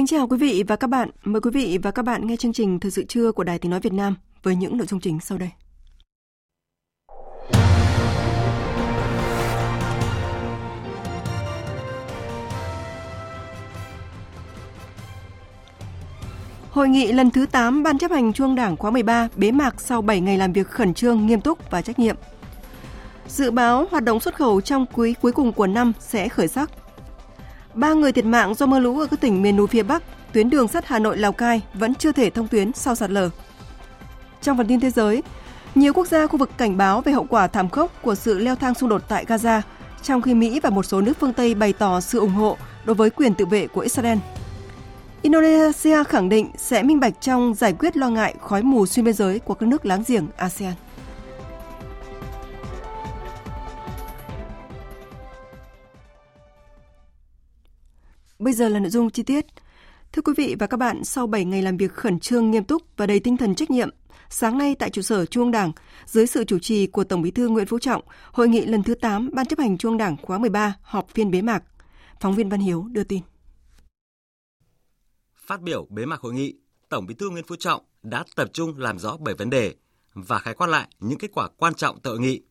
Kính chào quý vị và các bạn. Mời quý vị và các bạn nghe chương trình Thời sự trưa của Đài Tiếng Nói Việt Nam với những nội dung chính sau đây. Hội nghị lần thứ 8 Ban chấp hành Trung Đảng khóa 13 bế mạc sau 7 ngày làm việc khẩn trương, nghiêm túc và trách nhiệm. Dự báo hoạt động xuất khẩu trong quý cuối cùng của năm sẽ khởi sắc Ba người thiệt mạng do mưa lũ ở các tỉnh miền núi phía Bắc, tuyến đường sắt Hà Nội Lào Cai vẫn chưa thể thông tuyến sau sạt lở. Trong phần tin thế giới, nhiều quốc gia khu vực cảnh báo về hậu quả thảm khốc của sự leo thang xung đột tại Gaza, trong khi Mỹ và một số nước phương Tây bày tỏ sự ủng hộ đối với quyền tự vệ của Israel. Indonesia khẳng định sẽ minh bạch trong giải quyết lo ngại khói mù xuyên biên giới của các nước láng giềng ASEAN. Bây giờ là nội dung chi tiết. Thưa quý vị và các bạn, sau 7 ngày làm việc khẩn trương, nghiêm túc và đầy tinh thần trách nhiệm, sáng nay tại trụ sở Trung Đảng, dưới sự chủ trì của Tổng Bí thư Nguyễn Phú Trọng, hội nghị lần thứ 8 Ban chấp hành Trung Đảng khóa 13 họp phiên bế mạc. Phóng viên Văn Hiếu đưa tin. Phát biểu bế mạc hội nghị, Tổng Bí thư Nguyễn Phú Trọng đã tập trung làm rõ 7 vấn đề và khái quát lại những kết quả quan trọng tại hội nghị.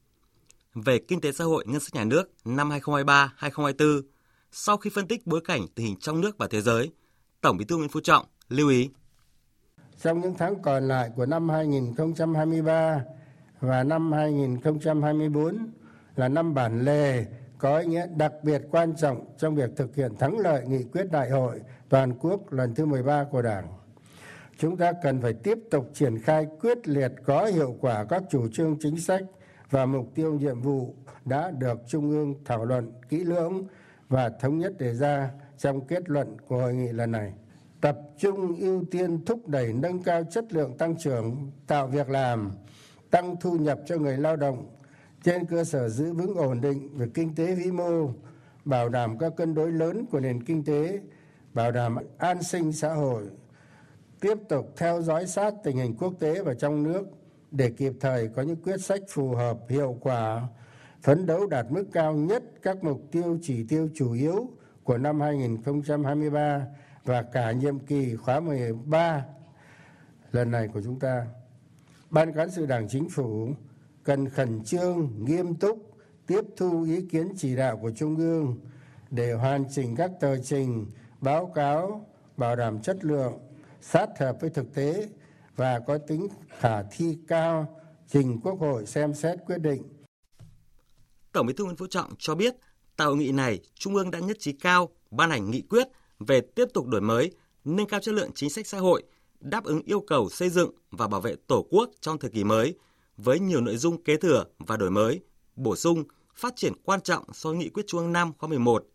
Về kinh tế xã hội ngân sách nhà nước năm 2023-2024, sau khi phân tích bối cảnh tình hình trong nước và thế giới, Tổng Bí thư Nguyễn Phú Trọng lưu ý. Trong những tháng còn lại của năm 2023 và năm 2024 là năm bản lề có ý nghĩa đặc biệt quan trọng trong việc thực hiện thắng lợi nghị quyết đại hội toàn quốc lần thứ 13 của Đảng. Chúng ta cần phải tiếp tục triển khai quyết liệt có hiệu quả các chủ trương chính sách và mục tiêu nhiệm vụ đã được Trung ương thảo luận kỹ lưỡng và thống nhất đề ra trong kết luận của hội nghị lần này. Tập trung ưu tiên thúc đẩy nâng cao chất lượng tăng trưởng, tạo việc làm, tăng thu nhập cho người lao động, trên cơ sở giữ vững ổn định về kinh tế vĩ mô, bảo đảm các cân đối lớn của nền kinh tế, bảo đảm an sinh xã hội, tiếp tục theo dõi sát tình hình quốc tế và trong nước để kịp thời có những quyết sách phù hợp, hiệu quả phấn đấu đạt mức cao nhất các mục tiêu chỉ tiêu chủ yếu của năm 2023 và cả nhiệm kỳ khóa 13 lần này của chúng ta. Ban cán sự Đảng Chính phủ cần khẩn trương, nghiêm túc tiếp thu ý kiến chỉ đạo của Trung ương để hoàn chỉnh các tờ trình, báo cáo bảo đảm chất lượng, sát hợp với thực tế và có tính khả thi cao trình Quốc hội xem xét quyết định Tổng Bí thư Nguyễn Phú Trọng cho biết, tại hội nghị này, Trung ương đã nhất trí cao ban hành nghị quyết về tiếp tục đổi mới, nâng cao chất lượng chính sách xã hội, đáp ứng yêu cầu xây dựng và bảo vệ Tổ quốc trong thời kỳ mới với nhiều nội dung kế thừa và đổi mới, bổ sung, phát triển quan trọng so với nghị quyết Trung ương 5 khóa 11.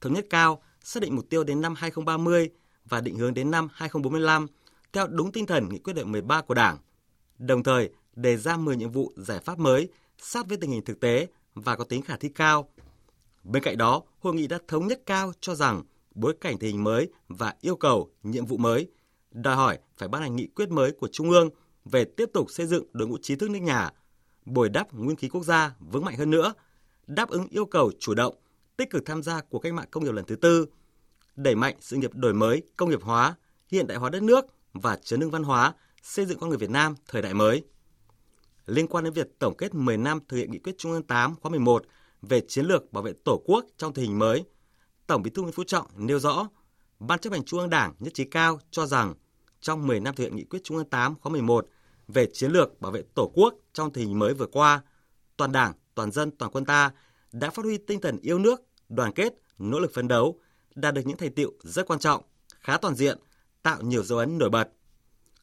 Thống nhất cao, xác định mục tiêu đến năm 2030 và định hướng đến năm 2045 theo đúng tinh thần nghị quyết đại 13 của Đảng. Đồng thời, đề ra 10 nhiệm vụ giải pháp mới sát với tình hình thực tế và có tính khả thi cao. Bên cạnh đó, hội nghị đã thống nhất cao cho rằng bối cảnh tình hình mới và yêu cầu nhiệm vụ mới đòi hỏi phải ban hành nghị quyết mới của Trung ương về tiếp tục xây dựng đội ngũ trí thức nước nhà, bồi đắp nguyên khí quốc gia vững mạnh hơn nữa, đáp ứng yêu cầu chủ động, tích cực tham gia của cách mạng công nghiệp lần thứ tư, đẩy mạnh sự nghiệp đổi mới, công nghiệp hóa, hiện đại hóa đất nước và chấn hưng văn hóa, xây dựng con người Việt Nam thời đại mới liên quan đến việc tổng kết 10 năm thực hiện nghị quyết Trung ương 8 khóa 11 về chiến lược bảo vệ Tổ quốc trong tình hình mới, Tổng Bí thư Nguyễn Phú Trọng nêu rõ, Ban chấp hành Trung ương Đảng nhất trí cao cho rằng trong 10 năm thực hiện nghị quyết Trung ương 8 khóa 11 về chiến lược bảo vệ Tổ quốc trong tình hình mới vừa qua, toàn Đảng, toàn dân, toàn quân ta đã phát huy tinh thần yêu nước, đoàn kết, nỗ lực phấn đấu, đạt được những thành tiệu rất quan trọng, khá toàn diện, tạo nhiều dấu ấn nổi bật.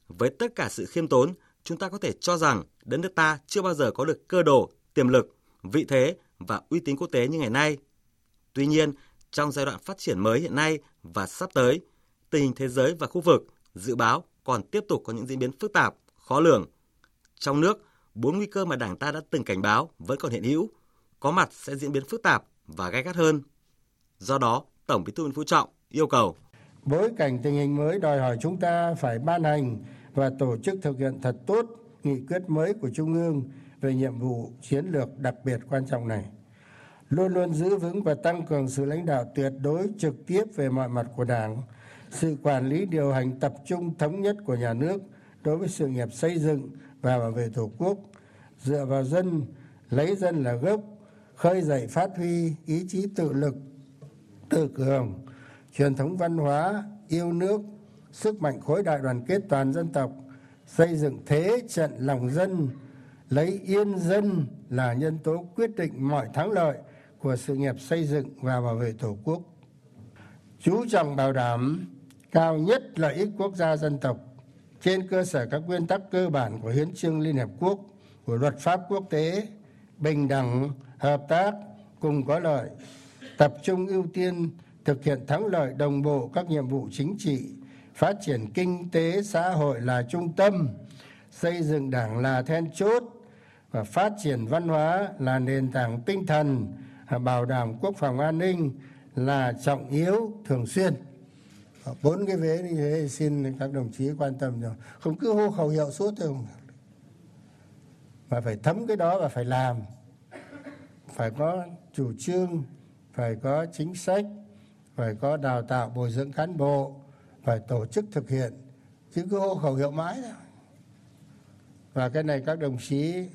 Với tất cả sự khiêm tốn, chúng ta có thể cho rằng đất nước ta chưa bao giờ có được cơ đồ, tiềm lực, vị thế và uy tín quốc tế như ngày nay. Tuy nhiên, trong giai đoạn phát triển mới hiện nay và sắp tới, tình hình thế giới và khu vực dự báo còn tiếp tục có những diễn biến phức tạp, khó lường. Trong nước, bốn nguy cơ mà Đảng ta đã từng cảnh báo vẫn còn hiện hữu, có mặt sẽ diễn biến phức tạp và gay gắt hơn. Do đó, Tổng Bí thư Nguyễn Phú Trọng yêu cầu bối cảnh tình hình mới đòi hỏi chúng ta phải ban hành và tổ chức thực hiện thật tốt nghị quyết mới của Trung ương về nhiệm vụ chiến lược đặc biệt quan trọng này. Luôn luôn giữ vững và tăng cường sự lãnh đạo tuyệt đối trực tiếp về mọi mặt của Đảng, sự quản lý điều hành tập trung thống nhất của nhà nước đối với sự nghiệp xây dựng và bảo vệ Tổ quốc, dựa vào dân, lấy dân là gốc, khơi dậy phát huy ý chí tự lực, tự cường, truyền thống văn hóa, yêu nước, sức mạnh khối đại đoàn kết toàn dân tộc, xây dựng thế trận lòng dân, lấy yên dân là nhân tố quyết định mọi thắng lợi của sự nghiệp xây dựng và bảo vệ Tổ quốc. Chú trọng bảo đảm cao nhất lợi ích quốc gia dân tộc trên cơ sở các nguyên tắc cơ bản của Hiến trương Liên hiệp Quốc, của luật pháp quốc tế, bình đẳng, hợp tác, cùng có lợi, tập trung ưu tiên thực hiện thắng lợi đồng bộ các nhiệm vụ chính trị, phát triển kinh tế xã hội là trung tâm, xây dựng đảng là then chốt và phát triển văn hóa là nền tảng tinh thần, à, bảo đảm quốc phòng an ninh là trọng yếu thường xuyên. Bốn cái vế như thế xin các đồng chí quan tâm rồi. Không cứ hô khẩu hiệu suốt thôi không. Mà phải thấm cái đó và phải làm. Phải có chủ trương, phải có chính sách, phải có đào tạo bồi dưỡng cán bộ phải tổ chức thực hiện. Chứ cứ hô khẩu hiệu mãi thôi. Và cái này các đồng chí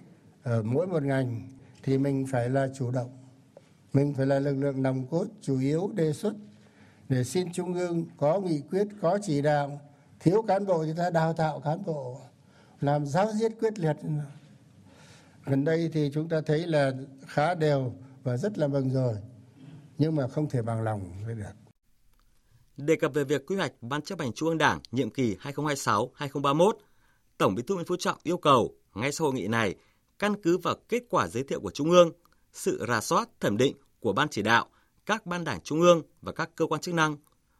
ở mỗi một ngành thì mình phải là chủ động. Mình phải là lực lượng nòng cốt chủ yếu đề xuất để xin trung ương có nghị quyết, có chỉ đạo. Thiếu cán bộ thì ta đào tạo cán bộ, làm giáo diết quyết liệt. Gần đây thì chúng ta thấy là khá đều và rất là mừng rồi. Nhưng mà không thể bằng lòng với được. Đề cập về việc quy hoạch Ban chấp hành Trung ương Đảng nhiệm kỳ 2026-2031, Tổng Bí thư Nguyễn Phú Trọng yêu cầu ngay sau hội nghị này, căn cứ vào kết quả giới thiệu của Trung ương, sự rà soát thẩm định của Ban chỉ đạo, các ban đảng Trung ương và các cơ quan chức năng,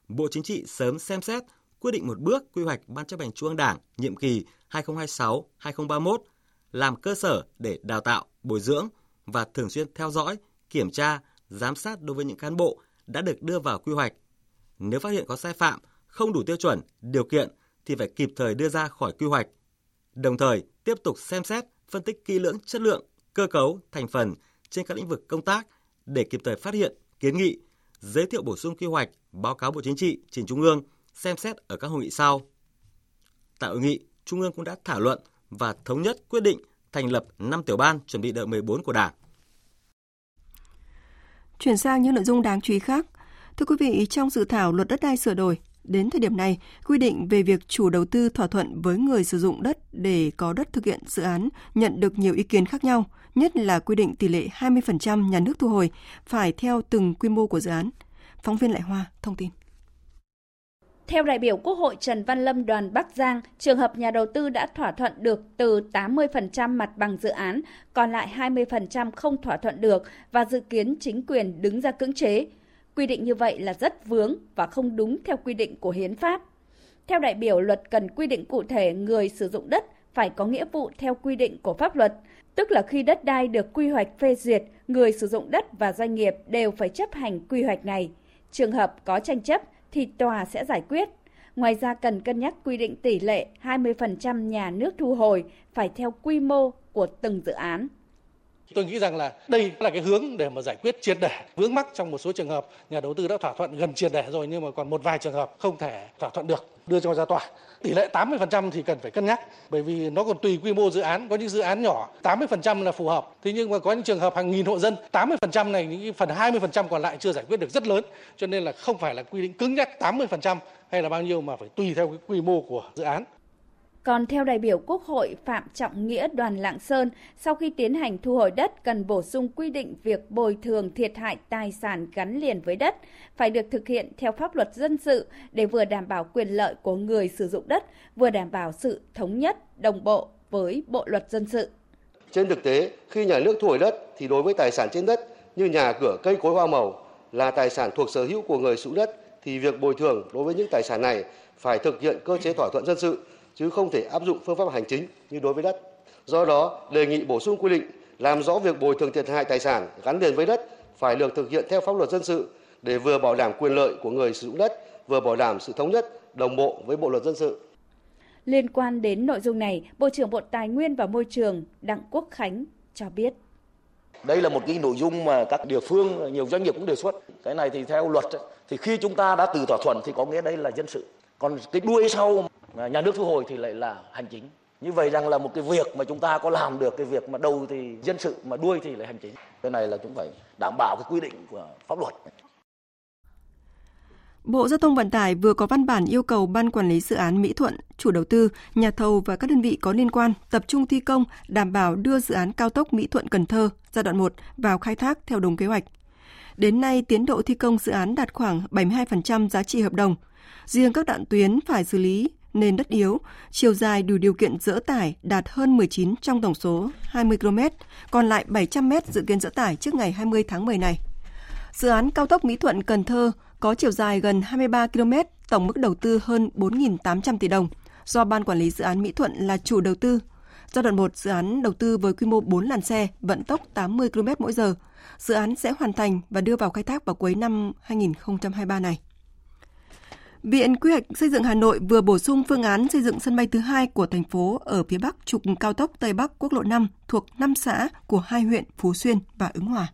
Bộ Chính trị sớm xem xét quyết định một bước quy hoạch Ban chấp hành Trung ương Đảng nhiệm kỳ 2026-2031 làm cơ sở để đào tạo, bồi dưỡng và thường xuyên theo dõi, kiểm tra, giám sát đối với những cán bộ đã được đưa vào quy hoạch. Nếu phát hiện có sai phạm, không đủ tiêu chuẩn, điều kiện thì phải kịp thời đưa ra khỏi quy hoạch. Đồng thời, tiếp tục xem xét, phân tích kỹ lưỡng chất lượng, cơ cấu, thành phần trên các lĩnh vực công tác để kịp thời phát hiện, kiến nghị, giới thiệu bổ sung quy hoạch, báo cáo Bộ Chính trị, trình Trung ương, xem xét ở các hội nghị sau. Tại hội nghị, Trung ương cũng đã thảo luận và thống nhất quyết định thành lập 5 tiểu ban chuẩn bị đợt 14 của Đảng. Chuyển sang những nội dung đáng chú ý khác. Thưa quý vị, trong dự thảo luật đất đai sửa đổi, đến thời điểm này, quy định về việc chủ đầu tư thỏa thuận với người sử dụng đất để có đất thực hiện dự án nhận được nhiều ý kiến khác nhau, nhất là quy định tỷ lệ 20% nhà nước thu hồi phải theo từng quy mô của dự án. Phóng viên Lại Hoa thông tin. Theo đại biểu Quốc hội Trần Văn Lâm đoàn Bắc Giang, trường hợp nhà đầu tư đã thỏa thuận được từ 80% mặt bằng dự án, còn lại 20% không thỏa thuận được và dự kiến chính quyền đứng ra cưỡng chế. Quy định như vậy là rất vướng và không đúng theo quy định của hiến pháp. Theo đại biểu, luật cần quy định cụ thể người sử dụng đất phải có nghĩa vụ theo quy định của pháp luật, tức là khi đất đai được quy hoạch phê duyệt, người sử dụng đất và doanh nghiệp đều phải chấp hành quy hoạch này. Trường hợp có tranh chấp thì tòa sẽ giải quyết. Ngoài ra cần cân nhắc quy định tỷ lệ 20% nhà nước thu hồi phải theo quy mô của từng dự án. Tôi nghĩ rằng là đây là cái hướng để mà giải quyết triệt để vướng mắc trong một số trường hợp nhà đầu tư đã thỏa thuận gần triệt để rồi nhưng mà còn một vài trường hợp không thể thỏa thuận được đưa cho ra tòa. Tỷ lệ 80% thì cần phải cân nhắc bởi vì nó còn tùy quy mô dự án, có những dự án nhỏ 80% là phù hợp. Thế nhưng mà có những trường hợp hàng nghìn hộ dân, 80% này những phần 20% còn lại chưa giải quyết được rất lớn cho nên là không phải là quy định cứng nhắc 80% hay là bao nhiêu mà phải tùy theo cái quy mô của dự án. Còn theo đại biểu Quốc hội Phạm Trọng Nghĩa đoàn Lạng Sơn, sau khi tiến hành thu hồi đất cần bổ sung quy định việc bồi thường thiệt hại tài sản gắn liền với đất phải được thực hiện theo pháp luật dân sự để vừa đảm bảo quyền lợi của người sử dụng đất, vừa đảm bảo sự thống nhất, đồng bộ với Bộ luật dân sự. Trên thực tế, khi nhà nước thu hồi đất thì đối với tài sản trên đất như nhà cửa, cây cối hoa màu là tài sản thuộc sở hữu của người sử dụng đất thì việc bồi thường đối với những tài sản này phải thực hiện cơ chế thỏa thuận dân sự chứ không thể áp dụng phương pháp hành chính như đối với đất. Do đó, đề nghị bổ sung quy định làm rõ việc bồi thường thiệt hại tài sản gắn liền với đất phải được thực hiện theo pháp luật dân sự để vừa bảo đảm quyền lợi của người sử dụng đất, vừa bảo đảm sự thống nhất, đồng bộ với Bộ luật dân sự. Liên quan đến nội dung này, Bộ trưởng Bộ Tài nguyên và Môi trường Đặng Quốc Khánh cho biết. Đây là một cái nội dung mà các địa phương, nhiều doanh nghiệp cũng đề xuất. Cái này thì theo luật thì khi chúng ta đã từ thỏa thuận thì có nghĩa đây là dân sự. Còn cái đuôi sau nhà nước thu hồi thì lại là hành chính. Như vậy rằng là một cái việc mà chúng ta có làm được cái việc mà đầu thì dân sự mà đuôi thì lại hành chính. Cái này là chúng phải đảm bảo cái quy định của pháp luật. Bộ Giao thông Vận tải vừa có văn bản yêu cầu Ban Quản lý Dự án Mỹ Thuận, chủ đầu tư, nhà thầu và các đơn vị có liên quan tập trung thi công đảm bảo đưa dự án cao tốc Mỹ Thuận Cần Thơ giai đoạn 1 vào khai thác theo đúng kế hoạch. Đến nay, tiến độ thi công dự án đạt khoảng 72% giá trị hợp đồng. Riêng các đoạn tuyến phải xử lý nền đất yếu, chiều dài đủ điều kiện dỡ tải đạt hơn 19 trong tổng số 20 km, còn lại 700 m dự kiến dỡ tải trước ngày 20 tháng 10 này. Dự án cao tốc Mỹ Thuận Cần Thơ có chiều dài gần 23 km, tổng mức đầu tư hơn 4.800 tỷ đồng, do Ban Quản lý Dự án Mỹ Thuận là chủ đầu tư. Giai đoạn 1, dự án đầu tư với quy mô 4 làn xe, vận tốc 80 km mỗi giờ. Dự án sẽ hoàn thành và đưa vào khai thác vào cuối năm 2023 này. Viện Quy hoạch xây dựng Hà Nội vừa bổ sung phương án xây dựng sân bay thứ hai của thành phố ở phía bắc trục cao tốc Tây Bắc quốc lộ 5 thuộc 5 xã của hai huyện Phú Xuyên và Ứng Hòa.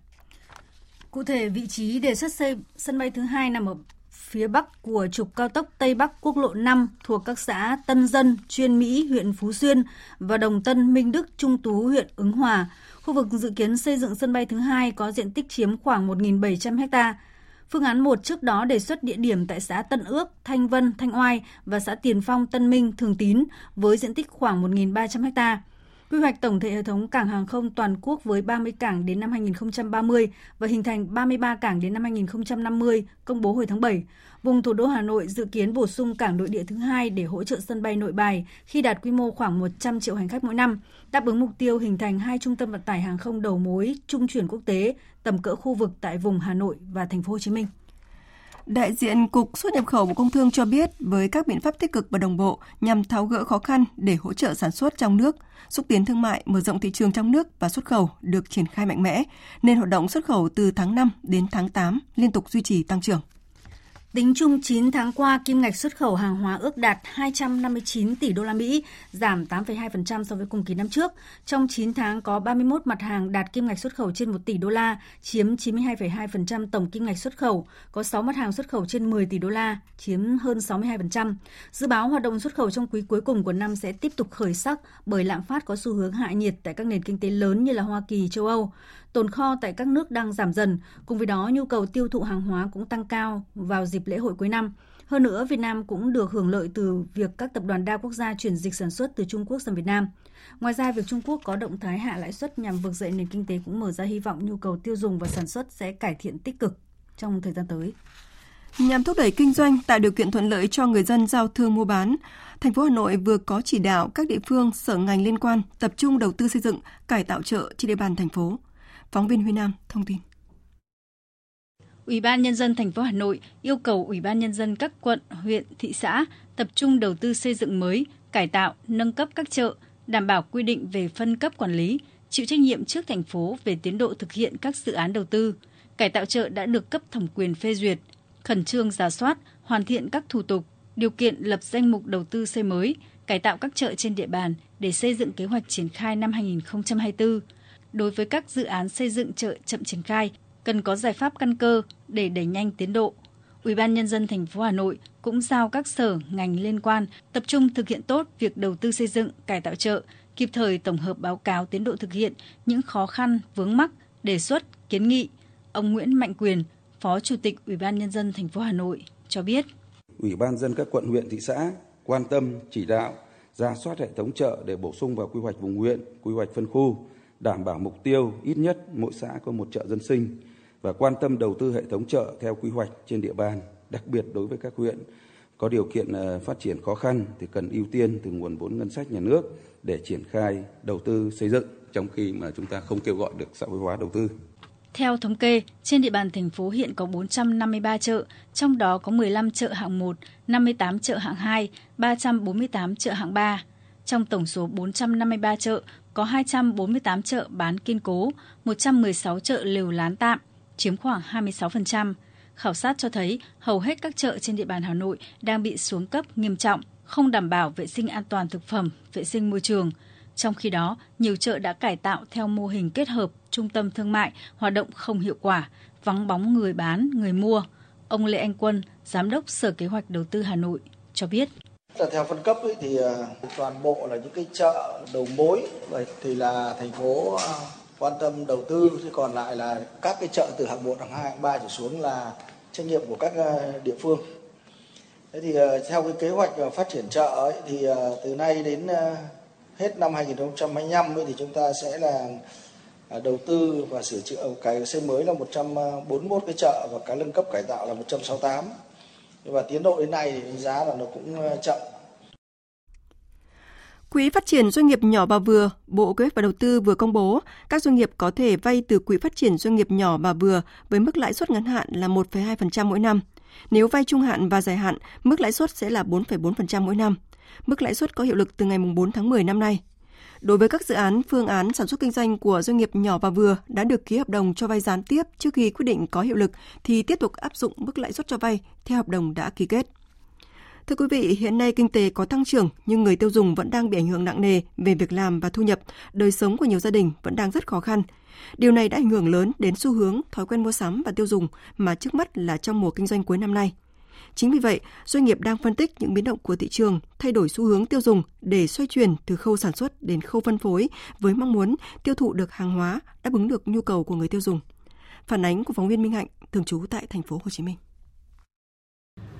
Cụ thể, vị trí đề xuất xây sân bay thứ hai nằm ở phía bắc của trục cao tốc Tây Bắc quốc lộ 5 thuộc các xã Tân Dân, Chuyên Mỹ, huyện Phú Xuyên và Đồng Tân, Minh Đức, Trung Tú, huyện Ứng Hòa. Khu vực dự kiến xây dựng sân bay thứ hai có diện tích chiếm khoảng 1.700 ha. Phương án 1 trước đó đề xuất địa điểm tại xã Tân Ước, Thanh Vân, Thanh Oai và xã Tiền Phong, Tân Minh, Thường Tín với diện tích khoảng 1.300 ha. Quy hoạch tổng thể hệ thống cảng hàng không toàn quốc với 30 cảng đến năm 2030 và hình thành 33 cảng đến năm 2050, công bố hồi tháng 7. Vùng thủ đô Hà Nội dự kiến bổ sung cảng nội địa thứ hai để hỗ trợ sân bay nội bài khi đạt quy mô khoảng 100 triệu hành khách mỗi năm, đáp ứng mục tiêu hình thành hai trung tâm vận tải hàng không đầu mối trung chuyển quốc tế tầm cỡ khu vực tại vùng Hà Nội và thành phố Hồ Chí Minh. Đại diện Cục xuất nhập khẩu Bộ Công Thương cho biết với các biện pháp tích cực và đồng bộ nhằm tháo gỡ khó khăn để hỗ trợ sản xuất trong nước, xúc tiến thương mại, mở rộng thị trường trong nước và xuất khẩu được triển khai mạnh mẽ, nên hoạt động xuất khẩu từ tháng 5 đến tháng 8 liên tục duy trì tăng trưởng. Tính chung 9 tháng qua, kim ngạch xuất khẩu hàng hóa ước đạt 259 tỷ đô la Mỹ, giảm 8,2% so với cùng kỳ năm trước. Trong 9 tháng có 31 mặt hàng đạt kim ngạch xuất khẩu trên 1 tỷ đô la, chiếm 92,2% tổng kim ngạch xuất khẩu. Có 6 mặt hàng xuất khẩu trên 10 tỷ đô la, chiếm hơn 62%. Dự báo hoạt động xuất khẩu trong quý cuối cùng của năm sẽ tiếp tục khởi sắc bởi lạm phát có xu hướng hạ nhiệt tại các nền kinh tế lớn như là Hoa Kỳ, châu Âu tồn kho tại các nước đang giảm dần, cùng với đó nhu cầu tiêu thụ hàng hóa cũng tăng cao vào dịp lễ hội cuối năm. Hơn nữa, Việt Nam cũng được hưởng lợi từ việc các tập đoàn đa quốc gia chuyển dịch sản xuất từ Trung Quốc sang Việt Nam. Ngoài ra, việc Trung Quốc có động thái hạ lãi suất nhằm vực dậy nền kinh tế cũng mở ra hy vọng nhu cầu tiêu dùng và sản xuất sẽ cải thiện tích cực trong thời gian tới. Nhằm thúc đẩy kinh doanh, tạo điều kiện thuận lợi cho người dân giao thương mua bán, thành phố Hà Nội vừa có chỉ đạo các địa phương, sở ngành liên quan tập trung đầu tư xây dựng, cải tạo chợ trên địa bàn thành phố. Phóng viên Huy Nam thông tin. Ủy ban nhân dân thành phố Hà Nội yêu cầu Ủy ban nhân dân các quận, huyện, thị xã tập trung đầu tư xây dựng mới, cải tạo, nâng cấp các chợ, đảm bảo quy định về phân cấp quản lý, chịu trách nhiệm trước thành phố về tiến độ thực hiện các dự án đầu tư. Cải tạo chợ đã được cấp thẩm quyền phê duyệt, khẩn trương giả soát, hoàn thiện các thủ tục, điều kiện lập danh mục đầu tư xây mới, cải tạo các chợ trên địa bàn để xây dựng kế hoạch triển khai năm 2024 đối với các dự án xây dựng chợ chậm triển khai cần có giải pháp căn cơ để đẩy nhanh tiến độ. Ủy ban nhân dân thành phố Hà Nội cũng giao các sở ngành liên quan tập trung thực hiện tốt việc đầu tư xây dựng, cải tạo chợ, kịp thời tổng hợp báo cáo tiến độ thực hiện những khó khăn, vướng mắc, đề xuất, kiến nghị. Ông Nguyễn Mạnh Quyền, Phó Chủ tịch Ủy ban nhân dân thành phố Hà Nội cho biết: Ủy ban dân các quận huyện thị xã quan tâm chỉ đạo ra soát hệ thống chợ để bổ sung vào quy hoạch vùng huyện, quy hoạch phân khu, đảm bảo mục tiêu ít nhất mỗi xã có một chợ dân sinh và quan tâm đầu tư hệ thống chợ theo quy hoạch trên địa bàn, đặc biệt đối với các huyện có điều kiện ờ, phát triển khó khăn thì cần ưu tiên từ nguồn vốn ngân sách nhà nước để triển khai đầu tư xây dựng trong khi mà chúng ta không kêu gọi được xã hội hóa đầu tư. Theo thống kê, trên địa bàn thành phố hiện có 453 chợ, trong đó có 15 chợ hạng 1, 58 chợ hạng 2, 348 chợ hạng 3. Trong tổng số 453 chợ, có 248 chợ bán kiên cố, 116 chợ lều lán tạm, chiếm khoảng 26%. Khảo sát cho thấy hầu hết các chợ trên địa bàn Hà Nội đang bị xuống cấp nghiêm trọng, không đảm bảo vệ sinh an toàn thực phẩm, vệ sinh môi trường. Trong khi đó, nhiều chợ đã cải tạo theo mô hình kết hợp trung tâm thương mại hoạt động không hiệu quả, vắng bóng người bán, người mua. Ông Lê Anh Quân, Giám đốc Sở Kế hoạch Đầu tư Hà Nội, cho biết. Là theo phân cấp ấy, thì ờ, toàn bộ là những cái chợ đầu mối vậy thì là thành phố ờ, quan tâm đầu tư. Thì còn lại là các cái chợ từ hạng 1, hạng 2, hạng 3 trở xuống là trách nhiệm của các ờ, địa phương. Thế thì theo cái kế hoạch phát triển chợ ấy, thì từ nay đến hết năm 2025 ấy, thì chúng ta sẽ là đầu tư và sửa chữa. Cái xây mới là 141 cái chợ và cái nâng cấp cải tạo là 168 và tiến độ đến nay thì đánh giá là nó cũng ờ, chậm. Quỹ phát triển doanh nghiệp nhỏ và vừa, Bộ Kế hoạch và Đầu tư vừa công bố các doanh nghiệp có thể vay từ Quỹ phát triển doanh nghiệp nhỏ và vừa với mức lãi suất ngắn hạn là 1,2% mỗi năm. Nếu vay trung hạn và dài hạn, mức lãi suất sẽ là 4,4% mỗi năm. Mức lãi suất có hiệu lực từ ngày 4 tháng 10 năm nay. Đối với các dự án, phương án sản xuất kinh doanh của doanh nghiệp nhỏ và vừa đã được ký hợp đồng cho vay gián tiếp trước khi quyết định có hiệu lực thì tiếp tục áp dụng mức lãi suất cho vay theo hợp đồng đã ký kết. Thưa quý vị, hiện nay kinh tế có tăng trưởng nhưng người tiêu dùng vẫn đang bị ảnh hưởng nặng nề về việc làm và thu nhập, đời sống của nhiều gia đình vẫn đang rất khó khăn. Điều này đã ảnh hưởng lớn đến xu hướng, thói quen mua sắm và tiêu dùng mà trước mắt là trong mùa kinh doanh cuối năm nay. Chính vì vậy, doanh nghiệp đang phân tích những biến động của thị trường, thay đổi xu hướng tiêu dùng để xoay chuyển từ khâu sản xuất đến khâu phân phối với mong muốn tiêu thụ được hàng hóa đáp ứng được nhu cầu của người tiêu dùng. Phản ánh của phóng viên Minh Hạnh, thường trú tại thành phố Hồ Chí Minh.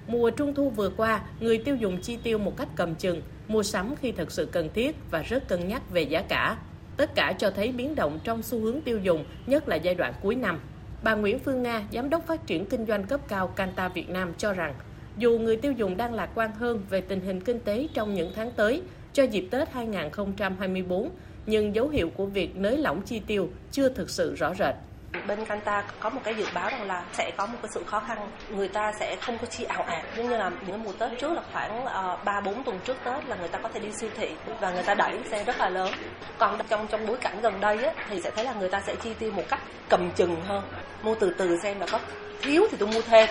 Mùa trung thu vừa qua, người tiêu dùng chi tiêu một cách cầm chừng, mua sắm khi thật sự cần thiết và rất cân nhắc về giá cả. Tất cả cho thấy biến động trong xu hướng tiêu dùng, nhất là giai đoạn cuối năm. Bà Nguyễn Phương Nga, Giám đốc Phát triển Kinh doanh cấp cao Canta Việt Nam cho rằng, dù người tiêu dùng đang lạc quan hơn về tình hình kinh tế trong những tháng tới cho dịp Tết 2024, nhưng dấu hiệu của việc nới lỏng chi tiêu chưa thực sự rõ rệt bên Canta có một cái dự báo rằng là sẽ có một cái sự khó khăn. Người ta sẽ không có chi ảo ạt. Giống như là những mùa Tết trước là khoảng ờ, ba uh, bốn tuần trước Tết là người ta có thể đi siêu thị và người ta đẩy xe rất là lớn. Còn trong trong bối cảnh gần đây á, thì sẽ thấy là người ta sẽ chi tiêu một cách cầm chừng hơn. Mua từ từ xem là có thiếu thì tôi mua thêm.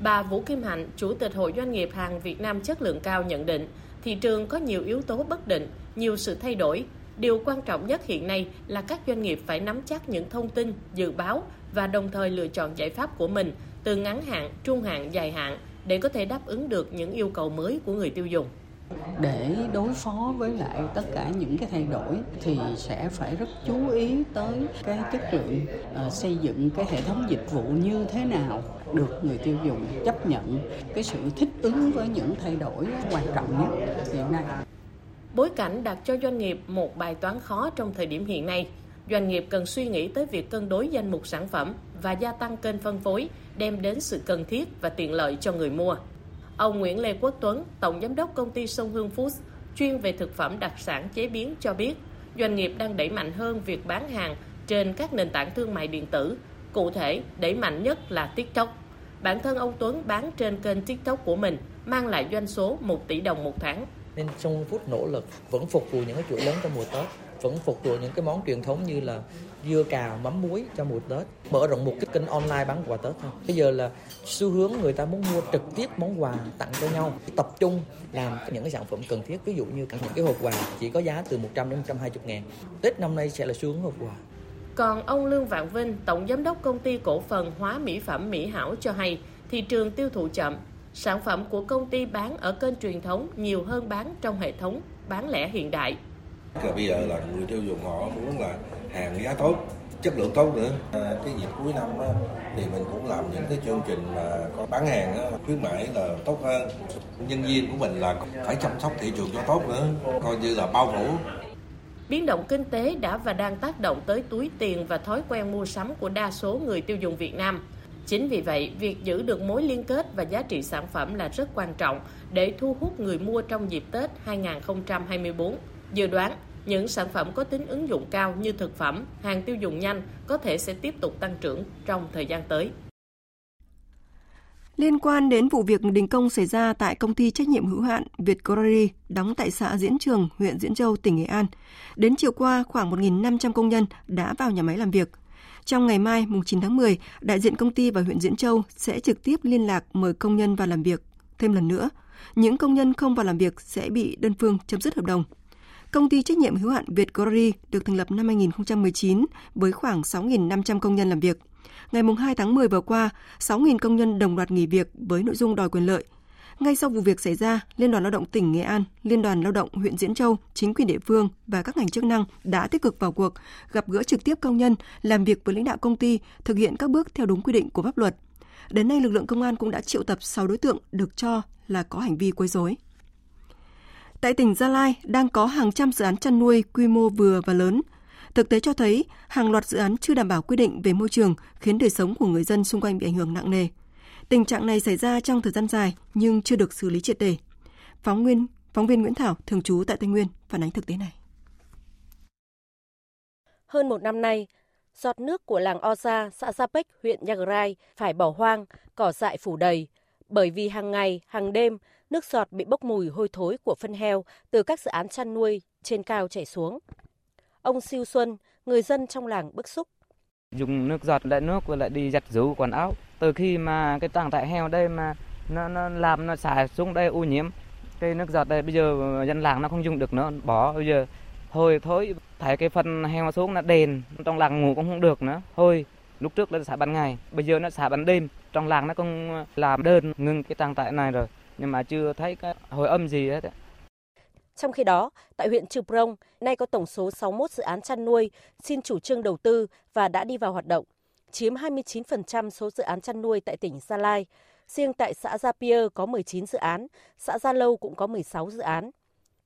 Bà Vũ Kim Hạnh, Chủ tịch Hội Doanh nghiệp hàng Việt Nam chất lượng cao nhận định, thị trường có nhiều yếu tố bất định, nhiều sự thay đổi Điều quan trọng nhất hiện nay là các doanh nghiệp phải nắm chắc những thông tin, dự báo và đồng thời lựa chọn giải pháp của mình từ ngắn hạn, trung hạn, dài hạn để có thể đáp ứng được những yêu cầu mới của người tiêu dùng. Để đối phó với lại tất cả những cái thay đổi thì sẽ phải rất chú ý tới cái chất lượng uh, xây dựng cái hệ thống dịch vụ như thế nào được người tiêu dùng chấp nhận. Cái sự thích ứng với những thay đổi quan trọng nhất hiện nay. Bối cảnh đặt cho doanh nghiệp một bài toán khó trong thời điểm hiện nay. Doanh nghiệp cần suy nghĩ tới việc cân đối danh mục sản phẩm và gia tăng kênh phân phối đem đến sự cần thiết và tiện lợi cho người mua. Ông Nguyễn Lê Quốc Tuấn, Tổng Giám đốc công ty Sông Hương Foods, chuyên về thực phẩm đặc sản chế biến cho biết, doanh nghiệp đang đẩy mạnh hơn việc bán hàng trên các nền tảng thương mại điện tử, cụ thể đẩy mạnh nhất là TikTok. Bản thân ông Tuấn bán trên kênh TikTok của mình mang lại doanh số 1 tỷ đồng một tháng nên trong phút nỗ lực vẫn phục vụ những cái chuỗi lớn trong mùa Tết vẫn phục vụ những cái món truyền thống như là dưa cà, mắm muối cho mùa Tết mở rộng một cái kênh online bán quà Tết thôi. Bây giờ là xu hướng người ta muốn mua trực tiếp món quà tặng cho nhau tập trung làm những cái sản phẩm cần thiết. Ví dụ như những cái hộp quà chỉ có giá từ 100 đến 120 ngàn. Tết năm nay sẽ là xu hướng hộp quà. Còn ông Lương Vạn Vinh, Tổng Giám đốc Công ty Cổ phần Hóa Mỹ phẩm Mỹ Hảo cho hay, thị trường tiêu thụ chậm Sản phẩm của công ty bán ở kênh truyền thống nhiều hơn bán trong hệ thống bán lẻ hiện đại. Bây giờ là người tiêu dùng họ muốn là hàng giá tốt chất lượng tốt nữa. À, cái dịp cuối năm á, thì mình cũng làm những cái chương trình mà có bán hàng á, khuyến mãi là tốt hơn. Nhân viên của mình là phải chăm sóc thị trường cho tốt nữa, coi như là bao phủ. Biến động kinh tế đã và đang tác động tới túi tiền và thói quen mua sắm của đa số người tiêu dùng Việt Nam. Chính vì vậy, việc giữ được mối liên kết và giá trị sản phẩm là rất quan trọng để thu hút người mua trong dịp Tết 2024. Dự đoán, những sản phẩm có tính ứng dụng cao như thực phẩm, hàng tiêu dùng nhanh có thể sẽ tiếp tục tăng trưởng trong thời gian tới. Liên quan đến vụ việc đình công xảy ra tại công ty trách nhiệm hữu hạn Việt Glory đóng tại xã Diễn Trường, huyện Diễn Châu, tỉnh Nghệ An, đến chiều qua khoảng 1.500 công nhân đã vào nhà máy làm việc. Trong ngày mai, mùng 9 tháng 10, đại diện công ty và huyện Diễn Châu sẽ trực tiếp liên lạc mời công nhân vào làm việc thêm lần nữa. Những công nhân không vào làm việc sẽ bị đơn phương chấm dứt hợp đồng. Công ty trách nhiệm hữu hạn Việt Glory được thành lập năm 2019 với khoảng 6.500 công nhân làm việc. Ngày 2 tháng 10 vừa qua, 6.000 công nhân đồng loạt nghỉ việc với nội dung đòi quyền lợi. Ngay sau vụ việc xảy ra, Liên đoàn Lao động tỉnh Nghệ An, Liên đoàn Lao động huyện Diễn Châu, chính quyền địa phương và các ngành chức năng đã tích cực vào cuộc, gặp gỡ trực tiếp công nhân, làm việc với lãnh đạo công ty, thực hiện các bước theo đúng quy định của pháp luật. Đến nay, lực lượng công an cũng đã triệu tập 6 đối tượng được cho là có hành vi quấy rối. Tại tỉnh Gia Lai đang có hàng trăm dự án chăn nuôi quy mô vừa và lớn. Thực tế cho thấy hàng loạt dự án chưa đảm bảo quy định về môi trường khiến đời sống của người dân xung quanh bị ảnh hưởng nặng nề. Tình trạng này xảy ra trong thời gian dài nhưng chưa được xử lý triệt đề. Phóng Nguyên, phóng viên Nguyễn Thảo thường trú tại Tây Nguyên phản ánh thực tế này. Hơn một năm nay, giọt nước của làng Oza, xã Gia Pech, huyện Yagrai phải bỏ hoang, cỏ dại phủ đầy, bởi vì hàng ngày, hàng đêm, nước giọt bị bốc mùi hôi thối của phân heo từ các dự án chăn nuôi trên cao chảy xuống. Ông Siêu Xuân, người dân trong làng bức xúc. Dùng nước giọt lại nước và lại đi giặt rũ quần áo. Từ khi mà cái tảng trại heo đây mà nó, nó làm nó xả xuống đây ô nhiễm. Cái nước giọt đây bây giờ dân làng nó không dùng được nữa, bỏ bây giờ thôi thôi thấy cái phần heo xuống nó đền trong làng ngủ cũng không được nữa thôi lúc trước nó xả ban ngày bây giờ nó xả ban đêm trong làng nó cũng làm đơn ngừng cái trang trại này rồi nhưng mà chưa thấy cái hồi âm gì hết. Trong khi đó, tại huyện Trư Prong, nay có tổng số 61 dự án chăn nuôi xin chủ trương đầu tư và đã đi vào hoạt động, chiếm 29% số dự án chăn nuôi tại tỉnh Gia Lai. Riêng tại xã Gia Pia có 19 dự án, xã Gia Lâu cũng có 16 dự án.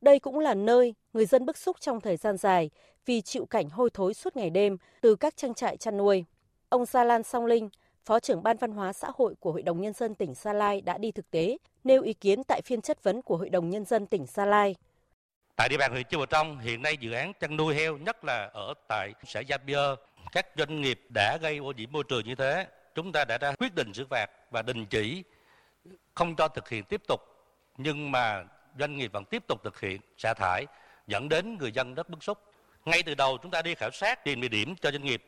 Đây cũng là nơi người dân bức xúc trong thời gian dài vì chịu cảnh hôi thối suốt ngày đêm từ các trang trại chăn nuôi. Ông Gia Lan Song Linh, Phó trưởng Ban Văn hóa xã hội của Hội đồng Nhân dân tỉnh Gia Lai đã đi thực tế, nêu ý kiến tại phiên chất vấn của Hội đồng Nhân dân tỉnh Gia Lai. Tại địa bàn huyện Chư Bờ Trong, hiện nay dự án chăn nuôi heo, nhất là ở tại xã Gia Bia, các doanh nghiệp đã gây ô nhiễm môi trường như thế, chúng ta đã ra quyết định xử phạt và đình chỉ không cho thực hiện tiếp tục, nhưng mà doanh nghiệp vẫn tiếp tục thực hiện xả thải, dẫn đến người dân rất bức xúc. Ngay từ đầu chúng ta đi khảo sát tìm địa điểm cho doanh nghiệp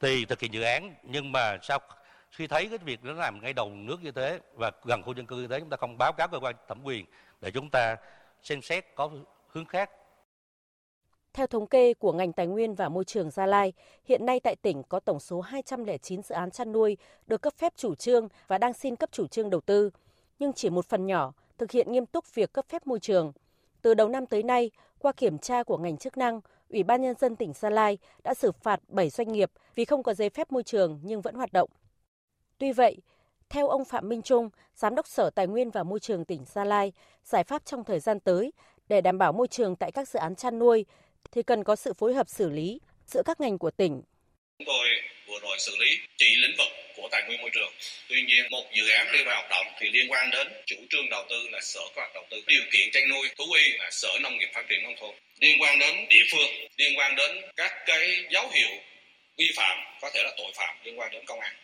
thì thực hiện dự án, nhưng mà sau khi thấy cái việc nó làm ngay đầu nước như thế và gần khu dân cư như thế chúng ta không báo cáo cơ quan thẩm quyền để chúng ta xem xét có hướng khác. Theo thống kê của ngành tài nguyên và môi trường Gia Lai, hiện nay tại tỉnh có tổng số 209 dự án chăn nuôi được cấp phép chủ trương và đang xin cấp chủ trương đầu tư, nhưng chỉ một phần nhỏ thực hiện nghiêm túc việc cấp phép môi trường. Từ đầu năm tới nay, qua kiểm tra của ngành chức năng, Ủy ban Nhân dân tỉnh Gia Lai đã xử phạt 7 doanh nghiệp vì không có giấy phép môi trường nhưng vẫn hoạt động. Tuy vậy, theo ông Phạm Minh Trung, Giám đốc Sở Tài nguyên và Môi trường tỉnh Gia Lai, giải pháp trong thời gian tới để đảm bảo môi trường tại các dự án chăn nuôi thì cần có sự phối hợp xử lý giữa các ngành của tỉnh. Chúng tôi vừa rồi xử lý chỉ lĩnh vực của tài nguyên môi trường. Tuy nhiên, một dự án đi vào hoạt động thì liên quan đến chủ trương đầu tư là Sở Kế hoạch Đầu tư, điều kiện chăn nuôi thú y là Sở Nông nghiệp Phát triển nông thôn. Liên quan đến địa phương, liên quan đến các cái dấu hiệu vi phạm có thể là tội phạm liên quan đến công an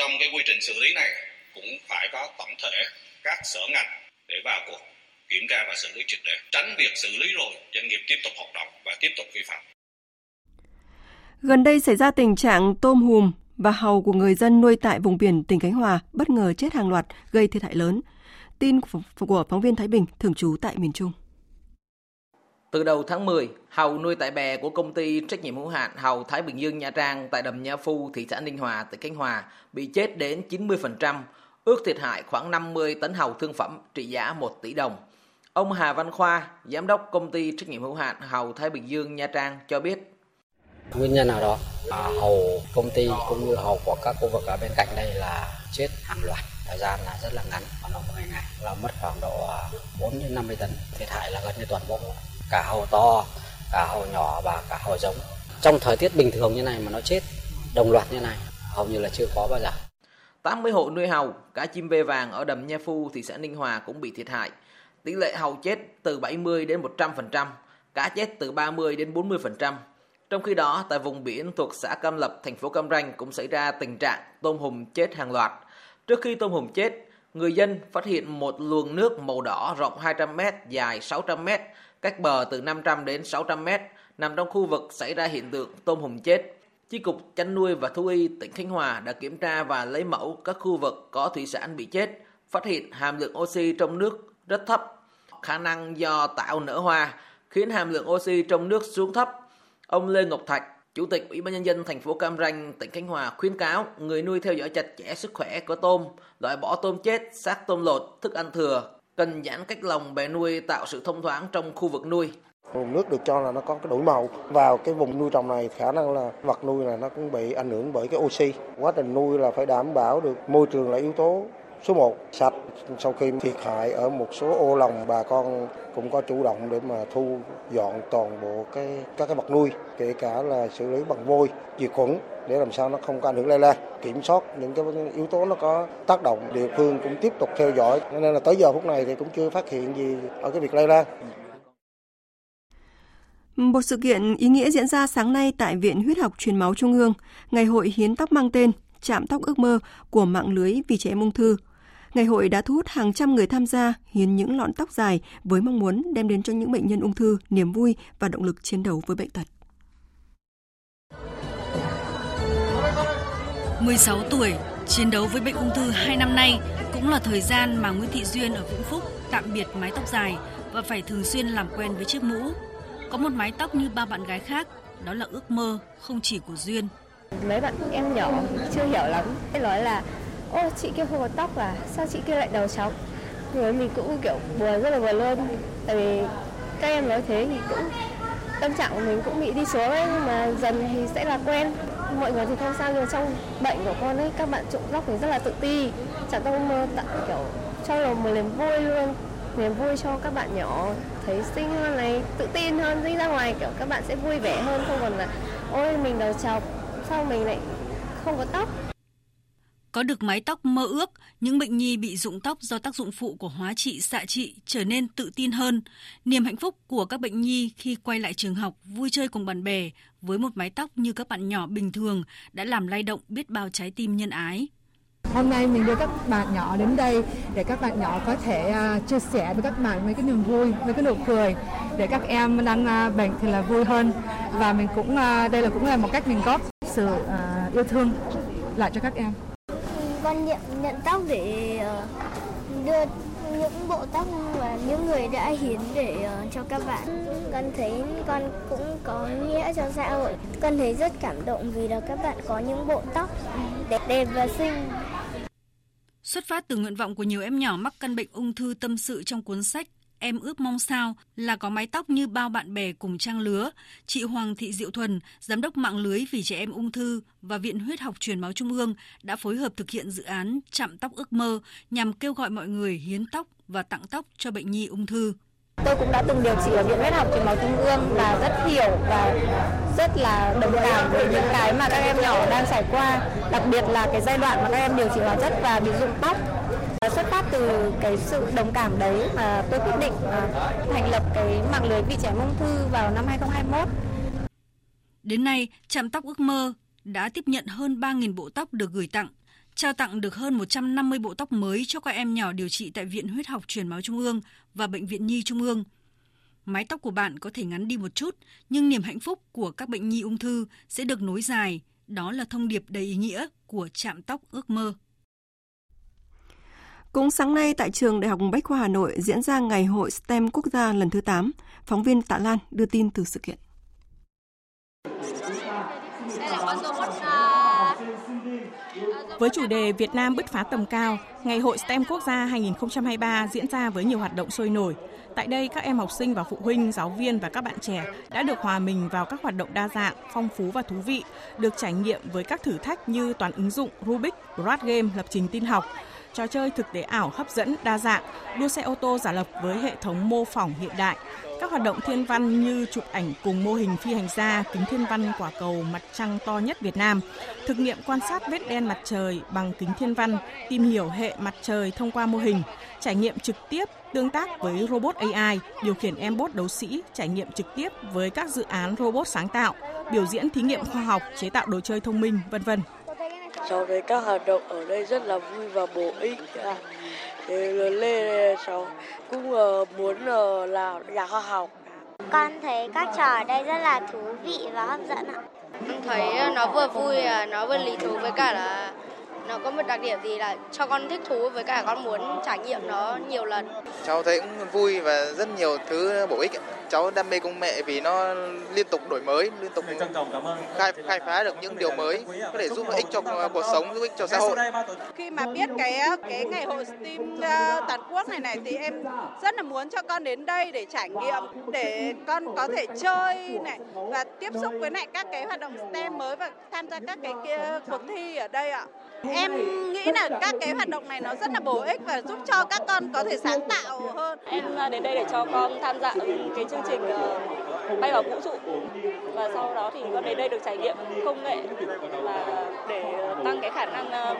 trong cái quy trình xử lý này cũng phải có tổng thể các sở ngành để vào cuộc kiểm tra và xử lý triệt để tránh việc xử lý rồi doanh nghiệp tiếp tục hoạt động và tiếp tục vi phạm Gần đây xảy ra tình trạng tôm hùm và hàu của người dân nuôi tại vùng biển tỉnh Khánh Hòa bất ngờ chết hàng loạt gây thiệt hại lớn. Tin của phóng viên Thái Bình thường trú tại miền Trung. Từ đầu tháng 10, hàu nuôi tại bè của công ty trách nhiệm hữu hạn hàu Thái Bình Dương Nha Trang tại đầm Nha Phu, thị xã Ninh Hòa, tỉnh Khánh Hòa bị chết đến 90%, ước thiệt hại khoảng 50 tấn hàu thương phẩm trị giá 1 tỷ đồng. Ông Hà Văn Khoa, giám đốc công ty trách nhiệm hữu hạn hàu Thái Bình Dương Nha Trang cho biết. nguyên nhân nào đó? À, hầu công ty cũng như hầu của các khu vực ở bên cạnh đây là chết hàng loạt. Thời gian là rất là ngắn. Khoảng độ 10 ngày là mất khoảng độ 4 đến 50 tấn. Thiệt hại là gần như toàn bộ. Cả hầu to cả hầu nhỏ và cả hầu giống. Trong thời tiết bình thường như này mà nó chết đồng loạt như này hầu như là chưa có bao giờ. 80 hộ nuôi hầu, cá chim bê vàng ở đầm Nha Phu, thị xã Ninh Hòa cũng bị thiệt hại. Tỷ lệ hầu chết từ 70 đến 100%, cá chết từ 30 đến 40%. Trong khi đó, tại vùng biển thuộc xã Cam Lập, thành phố Cam Ranh cũng xảy ra tình trạng tôm hùm chết hàng loạt. Trước khi tôm hùm chết, người dân phát hiện một luồng nước màu đỏ rộng 200m, dài 600m, cách bờ từ 500 đến 600m, nằm trong khu vực xảy ra hiện tượng tôm hùm chết. Chi cục chăn nuôi và thú y tỉnh Khánh Hòa đã kiểm tra và lấy mẫu các khu vực có thủy sản bị chết, phát hiện hàm lượng oxy trong nước rất thấp, khả năng do tạo nở hoa khiến hàm lượng oxy trong nước xuống thấp. Ông Lê Ngọc Thạch, Chủ tịch Ủy ban nhân dân thành phố Cam Ranh, tỉnh Khánh Hòa khuyến cáo người nuôi theo dõi chặt chẽ sức khỏe của tôm, loại bỏ tôm chết, xác tôm lột, thức ăn thừa, cần giãn cách lồng bè nuôi tạo sự thông thoáng trong khu vực nuôi. Vùng nước được cho là nó có cái đổi màu vào cái vùng nuôi trồng này khả năng là vật nuôi là nó cũng bị ảnh hưởng bởi cái oxy. Quá trình nuôi là phải đảm bảo được môi trường là yếu tố số 1 sạch. Sau khi thiệt hại ở một số ô lồng bà con cũng có chủ động để mà thu dọn toàn bộ cái các cái vật nuôi kể cả là xử lý bằng vôi diệt khuẩn để làm sao nó không có ảnh hưởng lây lan kiểm soát những cái yếu tố nó có tác động địa phương cũng tiếp tục theo dõi nên là tới giờ phút này thì cũng chưa phát hiện gì ở cái việc lây lan một sự kiện ý nghĩa diễn ra sáng nay tại Viện Huyết học Truyền máu Trung ương, Ngày hội hiến tóc mang tên Chạm tóc ước mơ của mạng lưới vì trẻ em ung thư. Ngày hội đã thu hút hàng trăm người tham gia hiến những lọn tóc dài với mong muốn đem đến cho những bệnh nhân ung thư niềm vui và động lực chiến đấu với bệnh tật. 16 tuổi, chiến đấu với bệnh ung thư 2 năm nay cũng là thời gian mà Nguyễn Thị Duyên ở Vĩnh Phúc tạm biệt mái tóc dài và phải thường xuyên làm quen với chiếc mũ có một mái tóc như ba bạn gái khác, đó là ước mơ không chỉ của Duyên. Mấy bạn em nhỏ chưa hiểu lắm, nói là ô chị kia không có tóc à, sao chị kia lại đầu trọc. Rồi mình cũng kiểu buồn rất là buồn luôn, tại vì các em nói thế thì cũng tâm trạng của mình cũng bị đi xuống ấy, nhưng mà dần thì sẽ là quen. Mọi người thì không sao nhưng trong bệnh của con ấy các bạn trộm tóc thì rất là tự ti, chẳng có mơ tặng kiểu cho là một niềm vui luôn. Niềm vui cho các bạn nhỏ thấy xinh hơn này tự tin hơn đi ra ngoài kiểu các bạn sẽ vui vẻ hơn. Không còn là ôi mình đầu trọc sao mình lại không có tóc? Có được mái tóc mơ ước, những bệnh nhi bị rụng tóc do tác dụng phụ của hóa trị xạ trị trở nên tự tin hơn. Niềm hạnh phúc của các bệnh nhi khi quay lại trường học vui chơi cùng bạn bè với một mái tóc như các bạn nhỏ bình thường đã làm lay động biết bao trái tim nhân ái. Hôm nay mình đưa các bạn nhỏ đến đây để các bạn nhỏ có thể uh, chia sẻ với các bạn mấy cái niềm vui, mấy cái nụ cười để các em đang uh, bệnh thì là vui hơn và mình cũng uh, đây là cũng là một cách mình góp sự yêu thương lại cho các em. Con nhận nhận tóc để ờ, đưa những bộ tóc và những người đã hiến để ờ, cho các bạn. Con thấy con cũng có nghĩa cho xã hội. Con thấy rất cảm động vì là các bạn có những bộ tóc đẹp đẹp và xinh. Xuất phát từ nguyện vọng của nhiều em nhỏ mắc căn bệnh ung thư tâm sự trong cuốn sách Em ước mong sao là có mái tóc như bao bạn bè cùng trang lứa. Chị Hoàng Thị Diệu Thuần, Giám đốc mạng lưới vì trẻ em ung thư và Viện Huyết học Truyền máu Trung ương đã phối hợp thực hiện dự án Chạm tóc ước mơ nhằm kêu gọi mọi người hiến tóc và tặng tóc cho bệnh nhi ung thư. Tôi cũng đã từng điều trị ở Viện Huyết học Truyền máu Trung ương và rất hiểu và rất là đồng cảm với những cái mà các em nhỏ đang trải qua, đặc biệt là cái giai đoạn mà các em điều trị hóa chất và bị rụng tóc. Xuất phát từ cái sự đồng cảm đấy mà tôi quyết định ờ, thành lập cái mạng lưới vì trẻ ung thư vào năm 2021. Đến nay, Chạm tóc ước mơ đã tiếp nhận hơn 3.000 bộ tóc được gửi tặng trao tặng được hơn 150 bộ tóc mới cho các em nhỏ điều trị tại Viện Huyết học Truyền máu Trung ương và Bệnh viện Nhi Trung ương. Mái tóc của bạn có thể ngắn đi một chút, nhưng niềm hạnh phúc của các bệnh nhi ung thư sẽ được nối dài. Đó là thông điệp đầy ý nghĩa của Trạm tóc ước mơ. Cũng sáng nay tại trường Đại học Bách khoa Hà Nội diễn ra Ngày hội STEM quốc gia lần thứ 8. Phóng viên Tạ Lan đưa tin từ sự kiện. Với chủ đề Việt Nam bứt phá tầm cao, Ngày hội STEM quốc gia 2023 diễn ra với nhiều hoạt động sôi nổi. Tại đây, các em học sinh và phụ huynh, giáo viên và các bạn trẻ đã được hòa mình vào các hoạt động đa dạng, phong phú và thú vị, được trải nghiệm với các thử thách như toán ứng dụng, Rubik, Board Game, lập trình tin học, trò chơi thực tế ảo hấp dẫn, đa dạng, đua xe ô tô giả lập với hệ thống mô phỏng hiện đại, các hoạt động thiên văn như chụp ảnh cùng mô hình phi hành gia kính thiên văn quả cầu mặt trăng to nhất Việt Nam, thực nghiệm quan sát vết đen mặt trời bằng kính thiên văn, tìm hiểu hệ mặt trời thông qua mô hình, trải nghiệm trực tiếp tương tác với robot AI, điều khiển em bot đấu sĩ, trải nghiệm trực tiếp với các dự án robot sáng tạo, biểu diễn thí nghiệm khoa học, chế tạo đồ chơi thông minh, vân vân. Cháu thấy các hoạt động ở đây rất là vui và bổ ích. Thì lớn lên cháu cũng muốn làm nhà khoa học. Con thấy các trò ở đây rất là thú vị và hấp dẫn ạ. Con thấy nó vừa vui, nó vừa lý thú với cả là nó có một đặc điểm gì là cho con thích thú với cả con muốn trải nghiệm nó nhiều lần. Cháu thấy cũng vui và rất nhiều thứ bổ ích. Cháu đam mê công nghệ vì nó liên tục đổi mới, liên tục khai khai phá được những điều mới có thể giúp ích cho cuộc sống, giúp ích cho xã hội. Khi mà biết cái cái ngày hội STEAM uh, toàn quốc này này thì em rất là muốn cho con đến đây để trải nghiệm, để con có thể chơi này và tiếp xúc với lại các cái hoạt động STEM mới và tham gia các cái kia, cuộc thi ở đây ạ. Em nghĩ là các cái hoạt động này nó rất là bổ ích và giúp cho các con có thể sáng tạo hơn. Em đến đây để cho con tham gia cái chương trình bay vào vũ trụ và sau đó thì con đến đây được trải nghiệm công nghệ và để tăng cái khả năng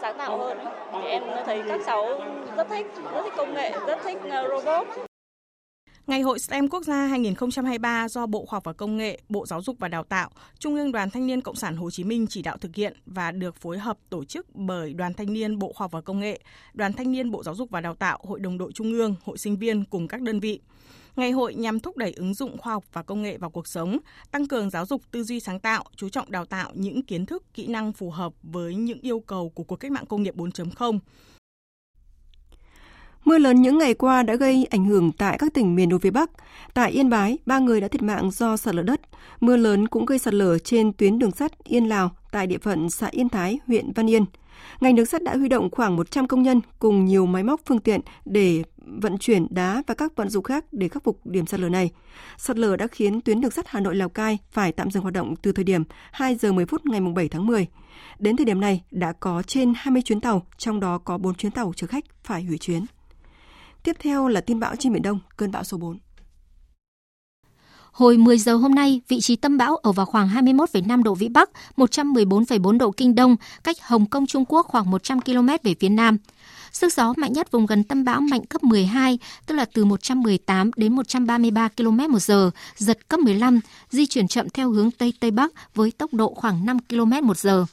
sáng tạo hơn. Thì em thấy các cháu rất thích, rất thích công nghệ, rất thích robot. Ngày hội STEM quốc gia 2023 do Bộ Khoa học và Công nghệ, Bộ Giáo dục và Đào tạo, Trung ương Đoàn Thanh niên Cộng sản Hồ Chí Minh chỉ đạo thực hiện và được phối hợp tổ chức bởi Đoàn Thanh niên Bộ Khoa học và Công nghệ, Đoàn Thanh niên Bộ Giáo dục và Đào tạo, Hội đồng đội Trung ương, Hội sinh viên cùng các đơn vị. Ngày hội nhằm thúc đẩy ứng dụng khoa học và công nghệ vào cuộc sống, tăng cường giáo dục tư duy sáng tạo, chú trọng đào tạo những kiến thức, kỹ năng phù hợp với những yêu cầu của cuộc cách mạng công nghiệp 4.0, Mưa lớn những ngày qua đã gây ảnh hưởng tại các tỉnh miền núi phía Bắc. Tại Yên Bái, ba người đã thiệt mạng do sạt lở đất. Mưa lớn cũng gây sạt lở trên tuyến đường sắt Yên Lào tại địa phận xã Yên Thái, huyện Văn Yên. Ngành đường sắt đã huy động khoảng 100 công nhân cùng nhiều máy móc phương tiện để vận chuyển đá và các vận dụng khác để khắc phục điểm sạt lở này. Sạt lở đã khiến tuyến đường sắt Hà Nội Lào Cai phải tạm dừng hoạt động từ thời điểm 2 giờ 10 phút ngày 7 tháng 10. Đến thời điểm này đã có trên 20 chuyến tàu, trong đó có 4 chuyến tàu chở khách phải hủy chuyến. Tiếp theo là tin bão trên Biển Đông, cơn bão số 4. Hồi 10 giờ hôm nay, vị trí tâm bão ở vào khoảng 21,5 độ Vĩ Bắc, 114,4 độ Kinh Đông, cách Hồng Kông Trung Quốc khoảng 100 km về phía Nam. Sức gió mạnh nhất vùng gần tâm bão mạnh cấp 12, tức là từ 118 đến 133 km một giờ, giật cấp 15, di chuyển chậm theo hướng Tây Tây Bắc với tốc độ khoảng 5 km một giờ.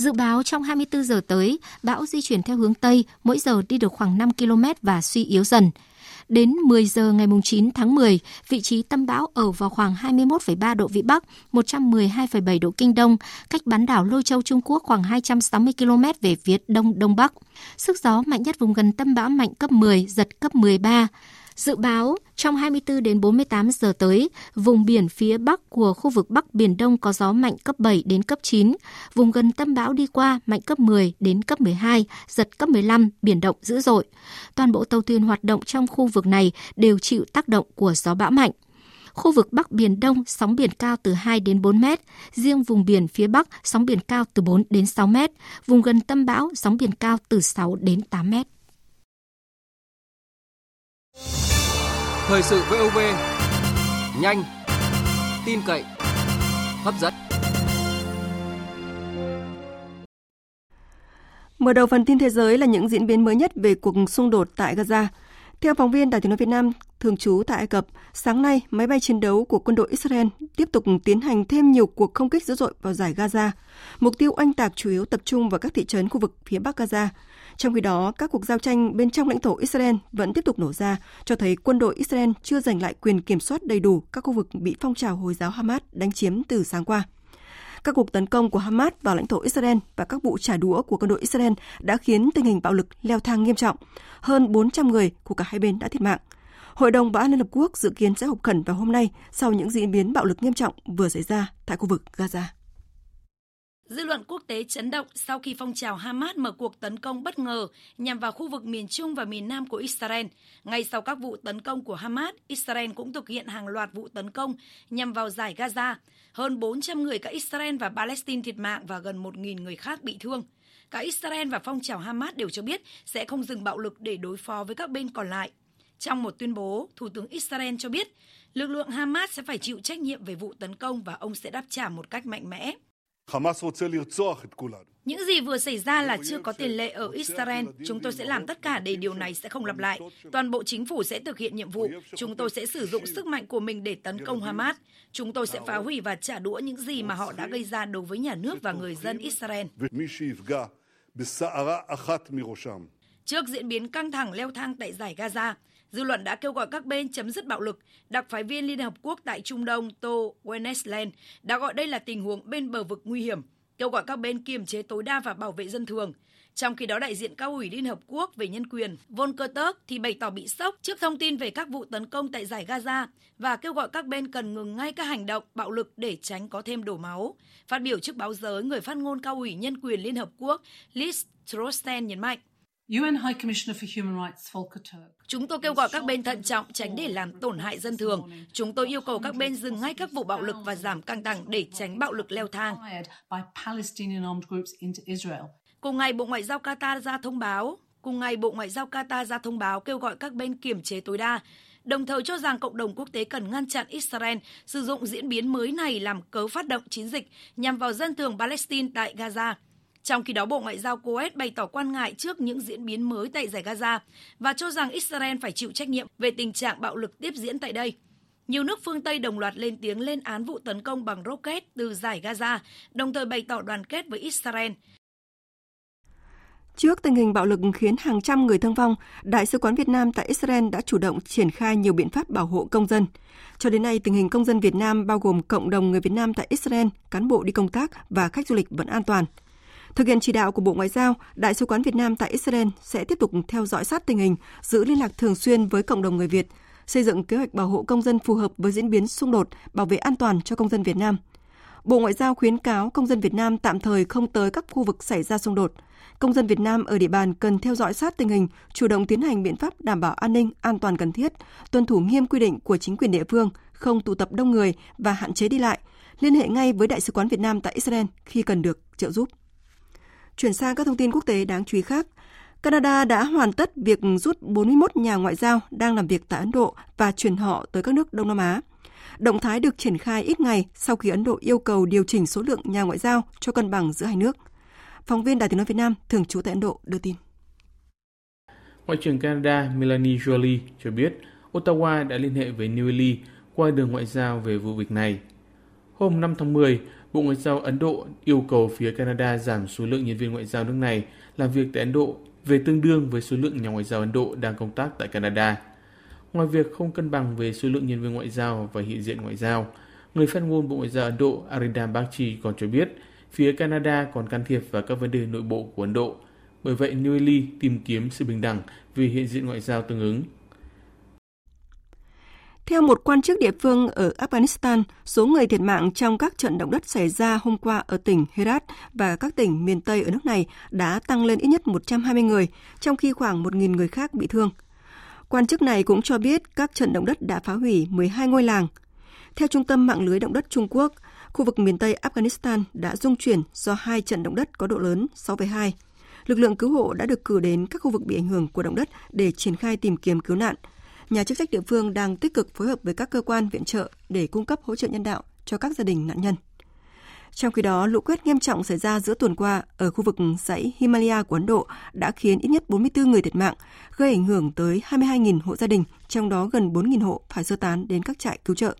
Dự báo trong 24 giờ tới, bão di chuyển theo hướng Tây, mỗi giờ đi được khoảng 5 km và suy yếu dần. Đến 10 giờ ngày 9 tháng 10, vị trí tâm bão ở vào khoảng 21,3 độ Vĩ Bắc, 112,7 độ Kinh Đông, cách bán đảo Lôi Châu Trung Quốc khoảng 260 km về phía Đông Đông Bắc. Sức gió mạnh nhất vùng gần tâm bão mạnh cấp 10, giật cấp 13. Dự báo trong 24 đến 48 giờ tới, vùng biển phía bắc của khu vực Bắc Biển Đông có gió mạnh cấp 7 đến cấp 9, vùng gần tâm bão đi qua mạnh cấp 10 đến cấp 12, giật cấp 15, biển động dữ dội. Toàn bộ tàu thuyền hoạt động trong khu vực này đều chịu tác động của gió bão mạnh. Khu vực Bắc Biển Đông sóng biển cao từ 2 đến 4 mét, riêng vùng biển phía Bắc sóng biển cao từ 4 đến 6 mét, vùng gần tâm bão sóng biển cao từ 6 đến 8 mét. Thời sự VOV nhanh, tin cậy, hấp dẫn. Mở đầu phần tin thế giới là những diễn biến mới nhất về cuộc xung đột tại Gaza. Theo phóng viên Đài tiếng nói Việt Nam thường trú tại Ai Cập, sáng nay máy bay chiến đấu của quân đội Israel tiếp tục tiến hành thêm nhiều cuộc không kích dữ dội vào giải Gaza. Mục tiêu oanh tạc chủ yếu tập trung vào các thị trấn khu vực phía Bắc Gaza. Trong khi đó, các cuộc giao tranh bên trong lãnh thổ Israel vẫn tiếp tục nổ ra, cho thấy quân đội Israel chưa giành lại quyền kiểm soát đầy đủ các khu vực bị phong trào Hồi giáo Hamas đánh chiếm từ sáng qua. Các cuộc tấn công của Hamas vào lãnh thổ Israel và các vụ trả đũa của quân đội Israel đã khiến tình hình bạo lực leo thang nghiêm trọng. Hơn 400 người của cả hai bên đã thiệt mạng. Hội đồng Bảo an Liên Hợp Quốc dự kiến sẽ họp khẩn vào hôm nay sau những diễn biến bạo lực nghiêm trọng vừa xảy ra tại khu vực Gaza. Dư luận quốc tế chấn động sau khi phong trào Hamas mở cuộc tấn công bất ngờ nhằm vào khu vực miền Trung và miền Nam của Israel. Ngay sau các vụ tấn công của Hamas, Israel cũng thực hiện hàng loạt vụ tấn công nhằm vào giải Gaza. Hơn 400 người cả Israel và Palestine thiệt mạng và gần 1.000 người khác bị thương. Cả Israel và phong trào Hamas đều cho biết sẽ không dừng bạo lực để đối phó với các bên còn lại. Trong một tuyên bố, Thủ tướng Israel cho biết lực lượng Hamas sẽ phải chịu trách nhiệm về vụ tấn công và ông sẽ đáp trả một cách mạnh mẽ. Những gì vừa xảy ra là chưa có tiền lệ ở Israel. Chúng tôi sẽ làm tất cả để điều này sẽ không lặp lại. Toàn bộ chính phủ sẽ thực hiện nhiệm vụ. Chúng tôi sẽ sử dụng sức mạnh của mình để tấn công Hamas. Chúng tôi sẽ phá hủy và trả đũa những gì mà họ đã gây ra đối với nhà nước và người dân Israel. Trước diễn biến căng thẳng leo thang tại giải Gaza, dư luận đã kêu gọi các bên chấm dứt bạo lực. Đặc phái viên Liên Hợp Quốc tại Trung Đông To Wennesland đã gọi đây là tình huống bên bờ vực nguy hiểm, kêu gọi các bên kiềm chế tối đa và bảo vệ dân thường. Trong khi đó, đại diện cao ủy Liên Hợp Quốc về nhân quyền Volker Turk thì bày tỏ bị sốc trước thông tin về các vụ tấn công tại giải Gaza và kêu gọi các bên cần ngừng ngay các hành động bạo lực để tránh có thêm đổ máu. Phát biểu trước báo giới, người phát ngôn cao ủy nhân quyền Liên Hợp Quốc Liz Trosten nhấn mạnh. UN High Commissioner for Human Rights Volker Turk. Chúng tôi kêu gọi các bên thận trọng tránh để làm tổn hại dân thường. Chúng tôi yêu cầu các bên dừng ngay các vụ bạo lực và giảm căng thẳng để tránh bạo lực leo thang. Cùng ngày, Bộ Ngoại giao Qatar ra thông báo, cùng ngày Bộ Ngoại giao Qatar ra thông báo kêu gọi các bên kiểm chế tối đa, đồng thời cho rằng cộng đồng quốc tế cần ngăn chặn Israel sử dụng diễn biến mới này làm cớ phát động chiến dịch nhằm vào dân thường Palestine tại Gaza. Trong khi đó, Bộ Ngoại giao Kuwait bày tỏ quan ngại trước những diễn biến mới tại giải Gaza và cho rằng Israel phải chịu trách nhiệm về tình trạng bạo lực tiếp diễn tại đây. Nhiều nước phương Tây đồng loạt lên tiếng lên án vụ tấn công bằng rocket từ giải Gaza, đồng thời bày tỏ đoàn kết với Israel. Trước tình hình bạo lực khiến hàng trăm người thương vong, Đại sứ quán Việt Nam tại Israel đã chủ động triển khai nhiều biện pháp bảo hộ công dân. Cho đến nay, tình hình công dân Việt Nam bao gồm cộng đồng người Việt Nam tại Israel, cán bộ đi công tác và khách du lịch vẫn an toàn. Thực hiện chỉ đạo của Bộ Ngoại giao, Đại sứ quán Việt Nam tại Israel sẽ tiếp tục theo dõi sát tình hình, giữ liên lạc thường xuyên với cộng đồng người Việt, xây dựng kế hoạch bảo hộ công dân phù hợp với diễn biến xung đột, bảo vệ an toàn cho công dân Việt Nam. Bộ Ngoại giao khuyến cáo công dân Việt Nam tạm thời không tới các khu vực xảy ra xung đột. Công dân Việt Nam ở địa bàn cần theo dõi sát tình hình, chủ động tiến hành biện pháp đảm bảo an ninh, an toàn cần thiết, tuân thủ nghiêm quy định của chính quyền địa phương, không tụ tập đông người và hạn chế đi lại, liên hệ ngay với Đại sứ quán Việt Nam tại Israel khi cần được trợ giúp. Chuyển sang các thông tin quốc tế đáng chú ý khác. Canada đã hoàn tất việc rút 41 nhà ngoại giao đang làm việc tại Ấn Độ và chuyển họ tới các nước Đông Nam Á. Động thái được triển khai ít ngày sau khi Ấn Độ yêu cầu điều chỉnh số lượng nhà ngoại giao cho cân bằng giữa hai nước. Phóng viên Đài tiếng nói Việt Nam thường trú tại Ấn Độ đưa tin. Ngoại trưởng Canada Melanie Joly cho biết Ottawa đã liên hệ với New Delhi qua đường ngoại giao về vụ việc này. Hôm 5 tháng 10, Bộ Ngoại giao Ấn Độ yêu cầu phía Canada giảm số lượng nhân viên ngoại giao nước này làm việc tại Ấn Độ về tương đương với số lượng nhà ngoại giao Ấn Độ đang công tác tại Canada. Ngoài việc không cân bằng về số lượng nhân viên ngoại giao và hiện diện ngoại giao, người phát ngôn Bộ Ngoại giao Ấn Độ Arindam Bagchi còn cho biết phía Canada còn can thiệp vào các vấn đề nội bộ của Ấn Độ. Bởi vậy, New Delhi tìm kiếm sự bình đẳng vì hiện diện ngoại giao tương ứng. Theo một quan chức địa phương ở Afghanistan, số người thiệt mạng trong các trận động đất xảy ra hôm qua ở tỉnh Herat và các tỉnh miền Tây ở nước này đã tăng lên ít nhất 120 người, trong khi khoảng 1.000 người khác bị thương. Quan chức này cũng cho biết các trận động đất đã phá hủy 12 ngôi làng. Theo Trung tâm Mạng lưới Động đất Trung Quốc, khu vực miền Tây Afghanistan đã rung chuyển do hai trận động đất có độ lớn 6,2. Lực lượng cứu hộ đã được cử đến các khu vực bị ảnh hưởng của động đất để triển khai tìm kiếm cứu nạn – nhà chức trách địa phương đang tích cực phối hợp với các cơ quan viện trợ để cung cấp hỗ trợ nhân đạo cho các gia đình nạn nhân. Trong khi đó, lũ quét nghiêm trọng xảy ra giữa tuần qua ở khu vực dãy Himalaya của Ấn Độ đã khiến ít nhất 44 người thiệt mạng, gây ảnh hưởng tới 22.000 hộ gia đình, trong đó gần 4.000 hộ phải sơ tán đến các trại cứu trợ.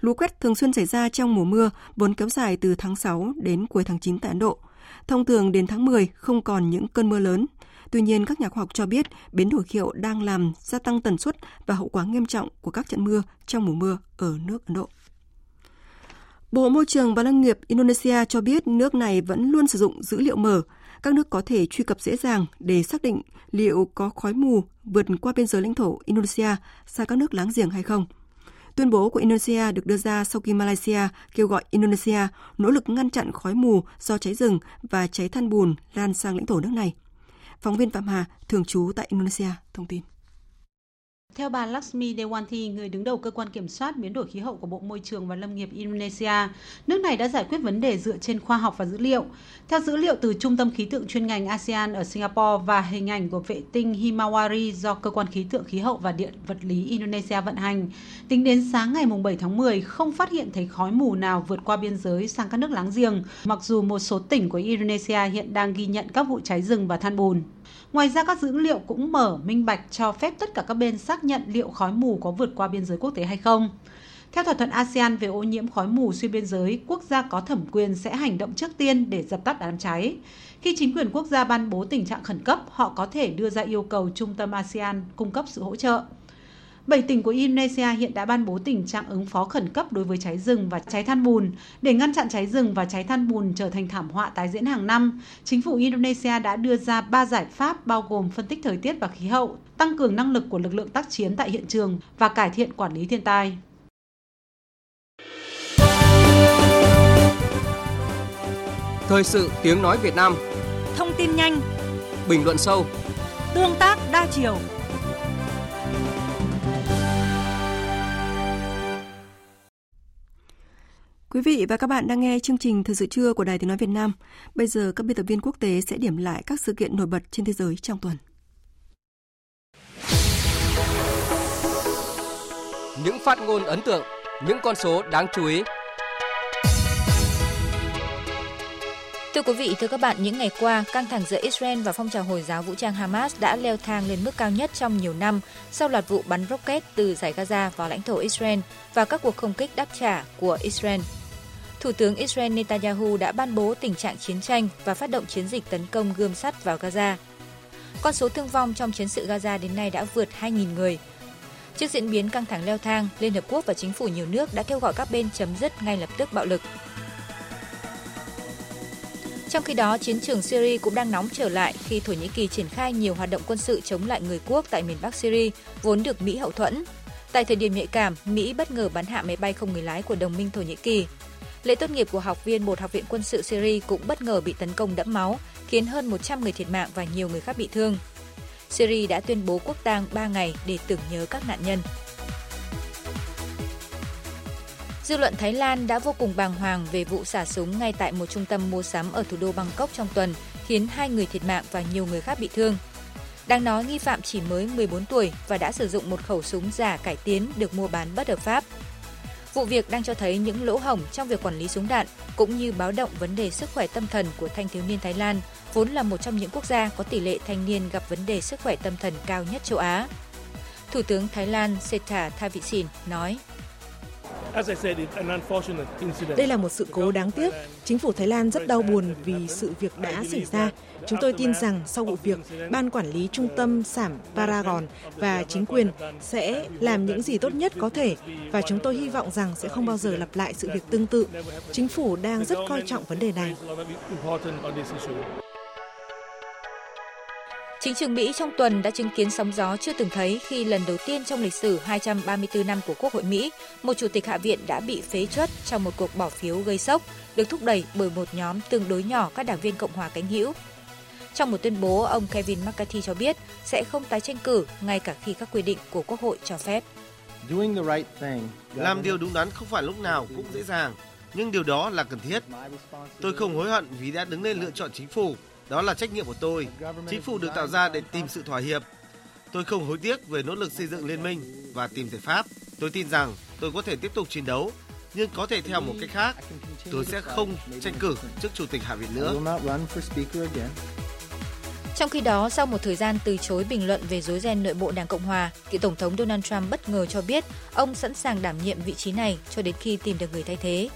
Lũ quét thường xuyên xảy ra trong mùa mưa, vốn kéo dài từ tháng 6 đến cuối tháng 9 tại Ấn Độ. Thông thường đến tháng 10 không còn những cơn mưa lớn, Tuy nhiên, các nhà khoa học cho biết biến đổi khí hậu đang làm gia tăng tần suất và hậu quả nghiêm trọng của các trận mưa trong mùa mưa ở nước Ấn Độ. Bộ Môi trường và Nông nghiệp Indonesia cho biết nước này vẫn luôn sử dụng dữ liệu mở. Các nước có thể truy cập dễ dàng để xác định liệu có khói mù vượt qua biên giới lãnh thổ Indonesia sang các nước láng giềng hay không. Tuyên bố của Indonesia được đưa ra sau khi Malaysia kêu gọi Indonesia nỗ lực ngăn chặn khói mù do cháy rừng và cháy than bùn lan sang lãnh thổ nước này. Phóng viên Phạm Hà, thường trú tại Indonesia, thông tin. Theo bà Lakshmi Dewanti, người đứng đầu cơ quan kiểm soát biến đổi khí hậu của Bộ Môi trường và Lâm nghiệp Indonesia, nước này đã giải quyết vấn đề dựa trên khoa học và dữ liệu. Theo dữ liệu từ Trung tâm Khí tượng chuyên ngành ASEAN ở Singapore và hình ảnh của vệ tinh Himawari do Cơ quan Khí tượng Khí hậu và Điện vật lý Indonesia vận hành, tính đến sáng ngày 7 tháng 10 không phát hiện thấy khói mù nào vượt qua biên giới sang các nước láng giềng, mặc dù một số tỉnh của Indonesia hiện đang ghi nhận các vụ cháy rừng và than bùn. Ngoài ra các dữ liệu cũng mở minh bạch cho phép tất cả các bên xác nhận liệu khói mù có vượt qua biên giới quốc tế hay không. Theo thỏa thuận ASEAN về ô nhiễm khói mù xuyên biên giới, quốc gia có thẩm quyền sẽ hành động trước tiên để dập tắt đám cháy. Khi chính quyền quốc gia ban bố tình trạng khẩn cấp, họ có thể đưa ra yêu cầu trung tâm ASEAN cung cấp sự hỗ trợ. Bảy tỉnh của Indonesia hiện đã ban bố tình trạng ứng phó khẩn cấp đối với cháy rừng và cháy than bùn. Để ngăn chặn cháy rừng và cháy than bùn trở thành thảm họa tái diễn hàng năm, chính phủ Indonesia đã đưa ra ba giải pháp bao gồm phân tích thời tiết và khí hậu, tăng cường năng lực của lực lượng tác chiến tại hiện trường và cải thiện quản lý thiên tai. Thời sự tiếng nói Việt Nam Thông tin nhanh Bình luận sâu Tương tác đa chiều Quý vị và các bạn đang nghe chương trình Thời sự trưa của Đài Tiếng Nói Việt Nam. Bây giờ các biên tập viên quốc tế sẽ điểm lại các sự kiện nổi bật trên thế giới trong tuần. Những phát ngôn ấn tượng, những con số đáng chú ý. Thưa quý vị, thưa các bạn, những ngày qua, căng thẳng giữa Israel và phong trào Hồi giáo vũ trang Hamas đã leo thang lên mức cao nhất trong nhiều năm sau loạt vụ bắn rocket từ giải Gaza vào lãnh thổ Israel và các cuộc không kích đáp trả của Israel Thủ tướng Israel Netanyahu đã ban bố tình trạng chiến tranh và phát động chiến dịch tấn công gươm sắt vào Gaza. Con số thương vong trong chiến sự Gaza đến nay đã vượt 2.000 người. Trước diễn biến căng thẳng leo thang, Liên Hợp Quốc và chính phủ nhiều nước đã kêu gọi các bên chấm dứt ngay lập tức bạo lực. Trong khi đó, chiến trường Syria cũng đang nóng trở lại khi Thổ Nhĩ Kỳ triển khai nhiều hoạt động quân sự chống lại người quốc tại miền Bắc Syria, vốn được Mỹ hậu thuẫn. Tại thời điểm nhạy cảm, Mỹ bất ngờ bắn hạ máy bay không người lái của đồng minh Thổ Nhĩ Kỳ. Lễ tốt nghiệp của học viên một học viện quân sự Syria cũng bất ngờ bị tấn công đẫm máu, khiến hơn 100 người thiệt mạng và nhiều người khác bị thương. Syria đã tuyên bố quốc tang 3 ngày để tưởng nhớ các nạn nhân. Dư luận Thái Lan đã vô cùng bàng hoàng về vụ xả súng ngay tại một trung tâm mua sắm ở thủ đô Bangkok trong tuần, khiến hai người thiệt mạng và nhiều người khác bị thương. Đang nói nghi phạm chỉ mới 14 tuổi và đã sử dụng một khẩu súng giả cải tiến được mua bán bất hợp pháp. Vụ việc đang cho thấy những lỗ hổng trong việc quản lý súng đạn cũng như báo động vấn đề sức khỏe tâm thần của thanh thiếu niên Thái Lan, vốn là một trong những quốc gia có tỷ lệ thanh niên gặp vấn đề sức khỏe tâm thần cao nhất châu Á. Thủ tướng Thái Lan Seta Thavisin nói: đây là một sự cố đáng tiếc. Chính phủ Thái Lan rất đau buồn vì sự việc đã xảy ra. Chúng tôi tin rằng sau vụ việc, Ban Quản lý Trung tâm Sảm Paragon và chính quyền sẽ làm những gì tốt nhất có thể và chúng tôi hy vọng rằng sẽ không bao giờ lặp lại sự việc tương tự. Chính phủ đang rất coi trọng vấn đề này. Chính trường Mỹ trong tuần đã chứng kiến sóng gió chưa từng thấy khi lần đầu tiên trong lịch sử 234 năm của Quốc hội Mỹ, một chủ tịch hạ viện đã bị phế truất trong một cuộc bỏ phiếu gây sốc, được thúc đẩy bởi một nhóm tương đối nhỏ các đảng viên Cộng hòa cánh hữu. Trong một tuyên bố, ông Kevin McCarthy cho biết sẽ không tái tranh cử ngay cả khi các quy định của Quốc hội cho phép. Làm điều đúng đắn không phải lúc nào cũng dễ dàng, nhưng điều đó là cần thiết. Tôi không hối hận vì đã đứng lên lựa chọn chính phủ đó là trách nhiệm của tôi. Chính phủ được tạo ra để tìm sự thỏa hiệp. Tôi không hối tiếc về nỗ lực xây dựng liên minh và tìm giải pháp. Tôi tin rằng tôi có thể tiếp tục chiến đấu, nhưng có thể theo một cách khác. Tôi sẽ không tranh cử trước chủ tịch Hạ viện nữa. Trong khi đó, sau một thời gian từ chối bình luận về rối ren nội bộ Đảng Cộng Hòa, cựu Tổng thống Donald Trump bất ngờ cho biết ông sẵn sàng đảm nhiệm vị trí này cho đến khi tìm được người thay thế.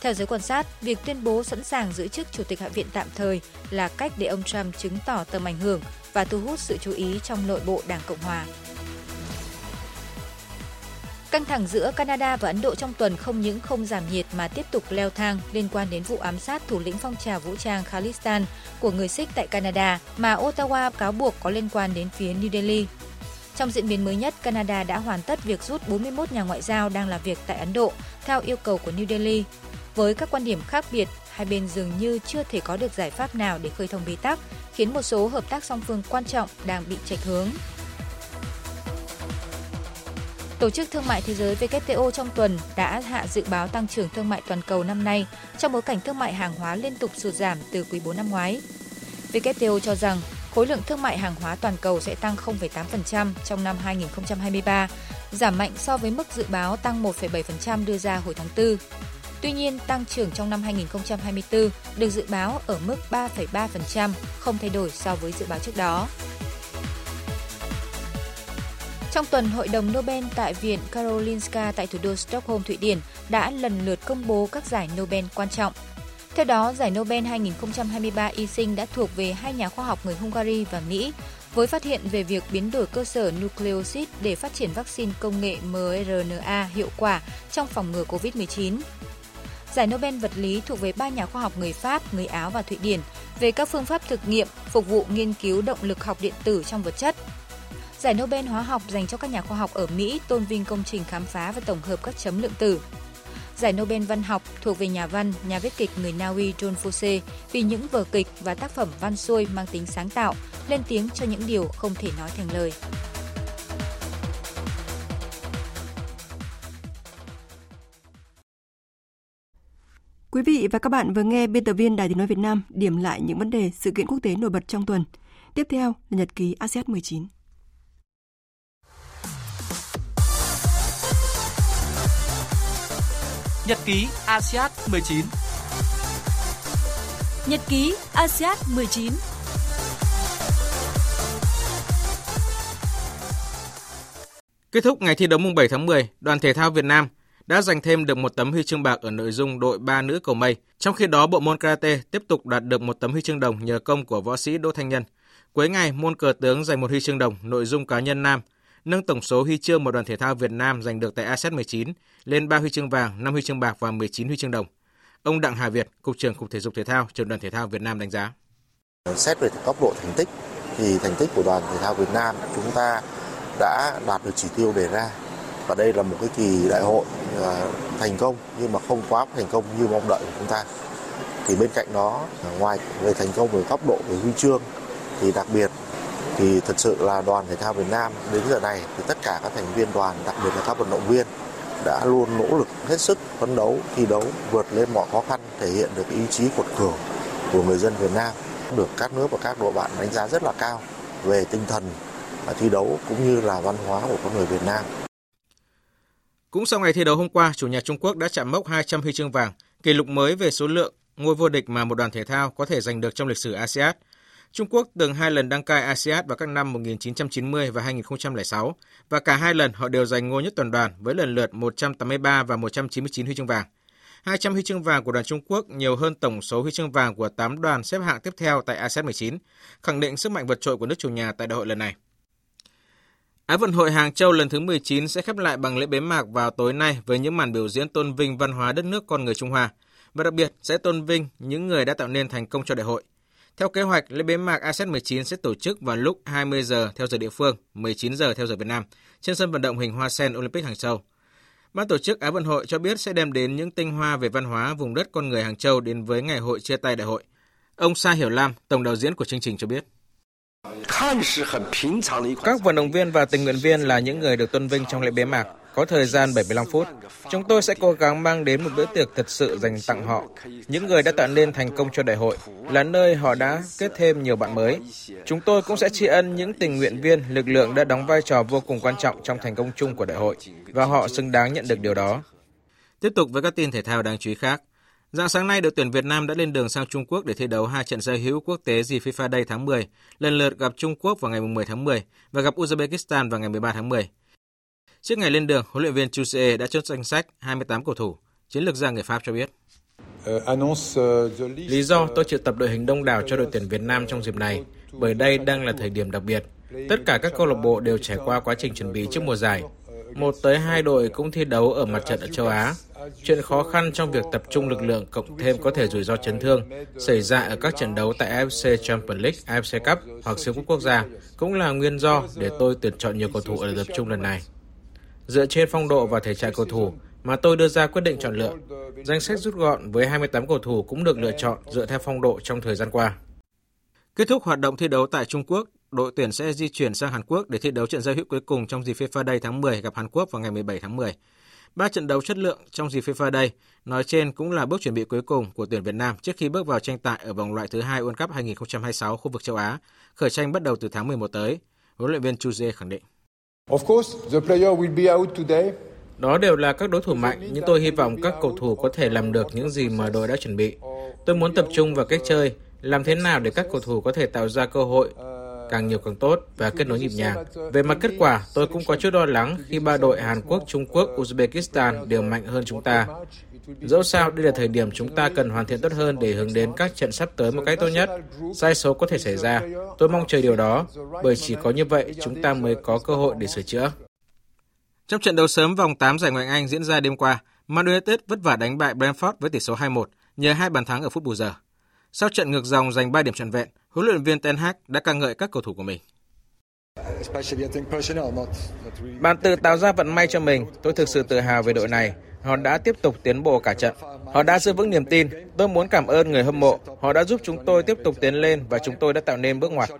Theo giới quan sát, việc tuyên bố sẵn sàng giữ chức Chủ tịch Hạ viện tạm thời là cách để ông Trump chứng tỏ tầm ảnh hưởng và thu hút sự chú ý trong nội bộ Đảng Cộng Hòa. Căng thẳng giữa Canada và Ấn Độ trong tuần không những không giảm nhiệt mà tiếp tục leo thang liên quan đến vụ ám sát thủ lĩnh phong trào vũ trang Khalistan của người Sikh tại Canada mà Ottawa cáo buộc có liên quan đến phía New Delhi. Trong diễn biến mới nhất, Canada đã hoàn tất việc rút 41 nhà ngoại giao đang làm việc tại Ấn Độ theo yêu cầu của New Delhi. Với các quan điểm khác biệt, hai bên dường như chưa thể có được giải pháp nào để khơi thông bế tắc, khiến một số hợp tác song phương quan trọng đang bị chệch hướng. Tổ chức Thương mại Thế giới WTO trong tuần đã hạ dự báo tăng trưởng thương mại toàn cầu năm nay trong bối cảnh thương mại hàng hóa liên tục sụt giảm từ quý 4 năm ngoái. WTO cho rằng khối lượng thương mại hàng hóa toàn cầu sẽ tăng 0,8% trong năm 2023, giảm mạnh so với mức dự báo tăng 1,7% đưa ra hồi tháng 4. Tuy nhiên, tăng trưởng trong năm 2024 được dự báo ở mức 3,3%, không thay đổi so với dự báo trước đó. Trong tuần, Hội đồng Nobel tại Viện Karolinska tại thủ đô Stockholm, Thụy Điển đã lần lượt công bố các giải Nobel quan trọng. Theo đó, giải Nobel 2023 y sinh đã thuộc về hai nhà khoa học người Hungary và Mỹ với phát hiện về việc biến đổi cơ sở nucleosid để phát triển vaccine công nghệ mRNA hiệu quả trong phòng ngừa COVID-19. Giải Nobel vật lý thuộc về ba nhà khoa học người Pháp, người Áo và Thụy Điển về các phương pháp thực nghiệm phục vụ nghiên cứu động lực học điện tử trong vật chất. Giải Nobel hóa học dành cho các nhà khoa học ở Mỹ tôn vinh công trình khám phá và tổng hợp các chấm lượng tử. Giải Nobel văn học thuộc về nhà văn, nhà viết kịch người Na Uy John Fosse vì những vở kịch và tác phẩm văn xuôi mang tính sáng tạo, lên tiếng cho những điều không thể nói thành lời. Quý vị và các bạn vừa nghe biên tập viên Đài Tiếng Nói Việt Nam điểm lại những vấn đề sự kiện quốc tế nổi bật trong tuần. Tiếp theo là nhật ký ASEAN 19. Nhật ký ASEAN 19 Nhật ký ASEAN 19 Kết thúc ngày thi đấu mùng 7 tháng 10, đoàn thể thao Việt Nam đã giành thêm được một tấm huy chương bạc ở nội dung đội ba nữ cầu mây. Trong khi đó, bộ môn karate tiếp tục đạt được một tấm huy chương đồng nhờ công của võ sĩ Đỗ Thanh Nhân. Cuối ngày, môn cờ tướng giành một huy chương đồng nội dung cá nhân nam, nâng tổng số huy chương một đoàn thể thao Việt Nam giành được tại ASEAN 19 lên 3 huy chương vàng, 5 huy chương bạc và 19 huy chương đồng. Ông Đặng Hà Việt, Cục trưởng Cục Thể dục Thể thao, Trường đoàn Thể thao Việt Nam đánh giá. Xét về tốc độ thành tích thì thành tích của đoàn thể thao Việt Nam chúng ta đã đạt được chỉ tiêu đề ra và đây là một cái kỳ đại hội à, thành công, nhưng mà không quá thành công như mong đợi của chúng ta thì bên cạnh đó à, ngoài về thành công về góc độ về huy chương, thì đặc biệt thì thật sự là đoàn thể thao Việt Nam đến giờ này thì tất cả các thành viên đoàn, đặc biệt là các vận động viên đã luôn nỗ lực hết sức phấn đấu, thi đấu vượt lên mọi khó khăn, thể hiện được ý chí cuột cường của người dân Việt Nam, được các nước và các đội bạn đánh giá rất là cao về tinh thần à, thi đấu cũng như là văn hóa của con người Việt Nam. Cũng sau ngày thi đấu hôm qua, chủ nhà Trung Quốc đã chạm mốc 200 huy chương vàng, kỷ lục mới về số lượng ngôi vô địch mà một đoàn thể thao có thể giành được trong lịch sử ASEAN. Trung Quốc từng hai lần đăng cai ASEAN vào các năm 1990 và 2006 và cả hai lần họ đều giành ngôi nhất toàn đoàn với lần lượt 183 và 199 huy chương vàng. 200 huy chương vàng của đoàn Trung Quốc nhiều hơn tổng số huy chương vàng của 8 đoàn xếp hạng tiếp theo tại ASEAN 19, khẳng định sức mạnh vượt trội của nước chủ nhà tại đại hội lần này. Ái vận hội Hàng Châu lần thứ 19 sẽ khép lại bằng lễ bế mạc vào tối nay với những màn biểu diễn tôn vinh văn hóa đất nước con người Trung Hoa và đặc biệt sẽ tôn vinh những người đã tạo nên thành công cho đại hội. Theo kế hoạch, lễ bế mạc ASEAN 19 sẽ tổ chức vào lúc 20 giờ theo giờ địa phương, 19 giờ theo giờ Việt Nam trên sân vận động hình hoa sen Olympic Hàng Châu. Ban tổ chức Ái vận hội cho biết sẽ đem đến những tinh hoa về văn hóa vùng đất con người Hàng Châu đến với ngày hội chia tay đại hội. Ông Sa Hiểu Lam, tổng đạo diễn của chương trình cho biết. Các vận động viên và tình nguyện viên là những người được tôn vinh trong lễ bế mạc, có thời gian 75 phút. Chúng tôi sẽ cố gắng mang đến một bữa tiệc thật sự dành tặng họ, những người đã tạo nên thành công cho đại hội, là nơi họ đã kết thêm nhiều bạn mới. Chúng tôi cũng sẽ tri ân những tình nguyện viên, lực lượng đã đóng vai trò vô cùng quan trọng trong thành công chung của đại hội, và họ xứng đáng nhận được điều đó. Tiếp tục với các tin thể thao đáng chú ý khác. Dạng sáng nay, đội tuyển Việt Nam đã lên đường sang Trung Quốc để thi đấu hai trận giao hữu quốc tế dịp FIFA Day tháng 10, lần lượt gặp Trung Quốc vào ngày 10 tháng 10 và gặp Uzbekistan vào ngày 13 tháng 10. Trước ngày lên đường, huấn luyện viên Chu Sê đã chốt danh sách 28 cầu thủ. Chiến lược gia người Pháp cho biết. Lý do tôi triệu tập đội hình đông đảo cho đội tuyển Việt Nam trong dịp này, bởi đây đang là thời điểm đặc biệt. Tất cả các câu lạc bộ đều trải qua quá trình chuẩn bị trước mùa giải. Một tới hai đội cũng thi đấu ở mặt trận ở châu Á. Chuyện khó khăn trong việc tập trung lực lượng cộng thêm có thể rủi ro chấn thương xảy ra ở các trận đấu tại AFC Champions League, AFC Cup hoặc siêu cúp quốc gia cũng là nguyên do để tôi tuyển chọn nhiều cầu thủ ở tập trung lần này. Dựa trên phong độ và thể trạng cầu thủ mà tôi đưa ra quyết định chọn lựa. Danh sách rút gọn với 28 cầu thủ cũng được lựa chọn dựa theo phong độ trong thời gian qua. Kết thúc hoạt động thi đấu tại Trung Quốc, đội tuyển sẽ di chuyển sang Hàn Quốc để thi đấu trận giao hữu cuối cùng trong dịp FIFA Day tháng 10 gặp Hàn Quốc vào ngày 17 tháng 10. Ba trận đấu chất lượng trong dịp FIFA Day nói trên cũng là bước chuẩn bị cuối cùng của tuyển Việt Nam trước khi bước vào tranh tài ở vòng loại thứ hai World Cup 2026 khu vực châu Á, khởi tranh bắt đầu từ tháng 11 tới. Huấn luyện viên Chu Dê khẳng định. Of course, the player will be out today. Đó đều là các đối thủ mạnh, nhưng tôi hy vọng các cầu thủ có thể làm được những gì mà đội đã chuẩn bị. Tôi muốn tập trung vào cách chơi, làm thế nào để các cầu thủ có thể tạo ra cơ hội càng nhiều càng tốt và kết nối nhịp nhàng. Về mặt kết quả, tôi cũng có chút lo lắng khi ba đội Hàn Quốc, Trung Quốc, Uzbekistan đều mạnh hơn chúng ta. Dẫu sao, đây là thời điểm chúng ta cần hoàn thiện tốt hơn để hướng đến các trận sắp tới một cách tốt nhất. Sai số có thể xảy ra. Tôi mong chờ điều đó, bởi chỉ có như vậy chúng ta mới có cơ hội để sửa chữa. Trong trận đấu sớm vòng 8 giải Ngoại Anh diễn ra đêm qua, Man United vất vả đánh bại Brentford với tỷ số 2-1 nhờ hai bàn thắng ở phút bù giờ. Sau trận ngược dòng giành 3 điểm trọn vẹn, huấn luyện viên Ten Hag đã ca ngợi các cầu thủ của mình. Bạn tự tạo ra vận may cho mình, tôi thực sự tự hào về đội này. Họ đã tiếp tục tiến bộ cả trận. Họ đã giữ vững niềm tin. Tôi muốn cảm ơn người hâm mộ. Họ đã giúp chúng tôi tiếp tục tiến lên và chúng tôi đã tạo nên bước ngoặt.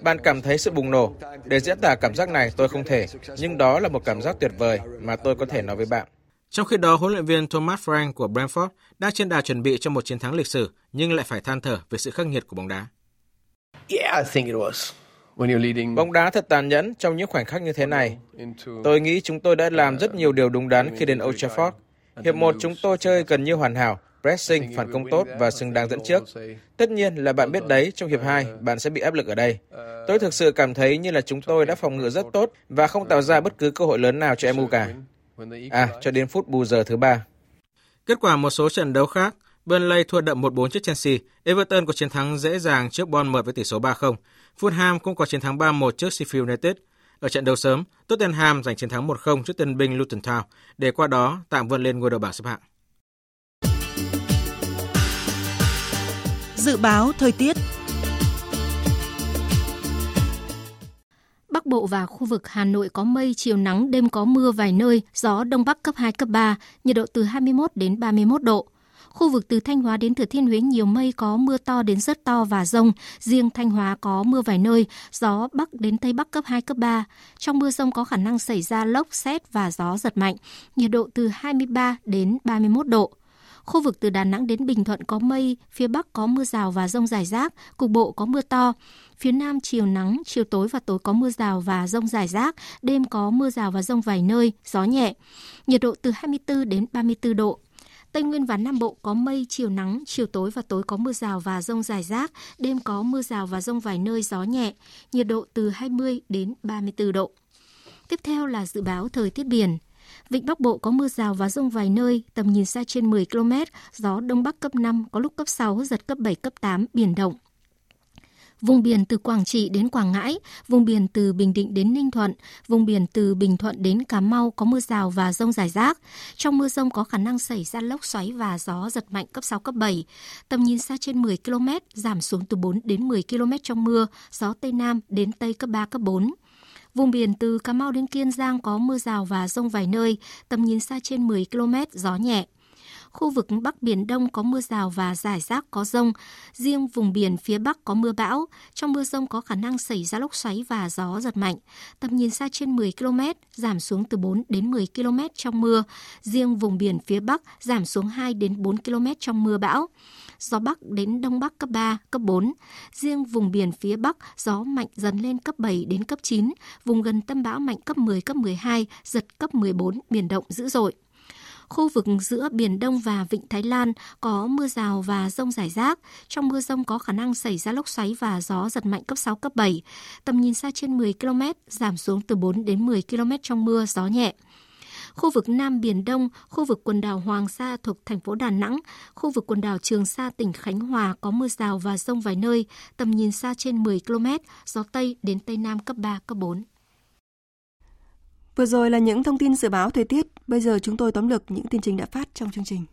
Bạn cảm thấy sự bùng nổ. Để diễn tả cảm giác này tôi không thể, nhưng đó là một cảm giác tuyệt vời mà tôi có thể nói với bạn. Trong khi đó, huấn luyện viên Thomas Frank của Brentford đang trên đà chuẩn bị cho một chiến thắng lịch sử, nhưng lại phải than thở về sự khắc nghiệt của bóng đá. Bóng đá thật tàn nhẫn trong những khoảnh khắc như thế này. Tôi nghĩ chúng tôi đã làm rất nhiều điều đúng đắn khi đến Old Trafford. Hiệp 1 chúng tôi chơi gần như hoàn hảo, pressing, phản công tốt và xứng đáng dẫn trước. Tất nhiên là bạn biết đấy, trong hiệp 2, bạn sẽ bị áp lực ở đây. Tôi thực sự cảm thấy như là chúng tôi đã phòng ngự rất tốt và không tạo ra bất cứ cơ hội lớn nào cho MU cả. À, cho đến phút bù giờ thứ ba. Kết quả một số trận đấu khác, Burnley thua đậm 1-4 trước Chelsea, Everton có chiến thắng dễ dàng trước Bournemouth với tỷ số 3-0. Fulham cũng có chiến thắng 3-1 trước Sheffield United. Ở trận đấu sớm, Tottenham giành chiến thắng 1-0 trước tân binh Luton Town để qua đó tạm vươn lên ngôi đầu bảng xếp hạng. Dự báo thời tiết Bắc Bộ và khu vực Hà Nội có mây, chiều nắng, đêm có mưa vài nơi, gió Đông Bắc cấp 2, cấp 3, nhiệt độ từ 21 đến 31 độ. Khu vực từ Thanh Hóa đến Thừa Thiên Huế nhiều mây có mưa to đến rất to và rông. Riêng Thanh Hóa có mưa vài nơi, gió Bắc đến Tây Bắc cấp 2, cấp 3. Trong mưa rông có khả năng xảy ra lốc, xét và gió giật mạnh. Nhiệt độ từ 23 đến 31 độ. Khu vực từ Đà Nẵng đến Bình Thuận có mây, phía Bắc có mưa rào và rông rải rác, cục bộ có mưa to. Phía Nam chiều nắng, chiều tối và tối có mưa rào và rông rải rác, đêm có mưa rào và rông vài nơi, gió nhẹ. Nhiệt độ từ 24 đến 34 độ. Tây Nguyên và Nam Bộ có mây, chiều nắng, chiều tối và tối có mưa rào và rông rải rác, đêm có mưa rào và rông vài nơi, gió nhẹ, nhiệt độ từ 20 đến 34 độ. Tiếp theo là dự báo thời tiết biển. Vịnh Bắc Bộ có mưa rào và rông vài nơi, tầm nhìn xa trên 10 km, gió Đông Bắc cấp 5, có lúc cấp 6, giật cấp 7, cấp 8, biển động. Vùng biển từ Quảng Trị đến Quảng Ngãi, vùng biển từ Bình Định đến Ninh Thuận, vùng biển từ Bình Thuận đến Cà Mau có mưa rào và rông rải rác. Trong mưa rông có khả năng xảy ra lốc xoáy và gió giật mạnh cấp 6, cấp 7. Tầm nhìn xa trên 10 km, giảm xuống từ 4 đến 10 km trong mưa, gió Tây Nam đến Tây cấp 3, cấp 4. Vùng biển từ Cà Mau đến Kiên Giang có mưa rào và rông vài nơi, tầm nhìn xa trên 10 km, gió nhẹ. Khu vực Bắc Biển Đông có mưa rào và rải rác có rông. Riêng vùng biển phía Bắc có mưa bão. Trong mưa rông có khả năng xảy ra lốc xoáy và gió giật mạnh. Tầm nhìn xa trên 10 km, giảm xuống từ 4 đến 10 km trong mưa. Riêng vùng biển phía Bắc giảm xuống 2 đến 4 km trong mưa bão gió Bắc đến Đông Bắc cấp 3, cấp 4. Riêng vùng biển phía Bắc, gió mạnh dần lên cấp 7 đến cấp 9, vùng gần tâm bão mạnh cấp 10, cấp 12, giật cấp 14, biển động dữ dội. Khu vực giữa Biển Đông và Vịnh Thái Lan có mưa rào và rông rải rác. Trong mưa rông có khả năng xảy ra lốc xoáy và gió giật mạnh cấp 6, cấp 7. Tầm nhìn xa trên 10 km, giảm xuống từ 4 đến 10 km trong mưa, gió nhẹ khu vực Nam Biển Đông, khu vực quần đảo Hoàng Sa thuộc thành phố Đà Nẵng, khu vực quần đảo Trường Sa tỉnh Khánh Hòa có mưa rào và rông vài nơi, tầm nhìn xa trên 10 km, gió Tây đến Tây Nam cấp 3, cấp 4. Vừa rồi là những thông tin dự báo thời tiết, bây giờ chúng tôi tóm lược những tin chính đã phát trong chương trình.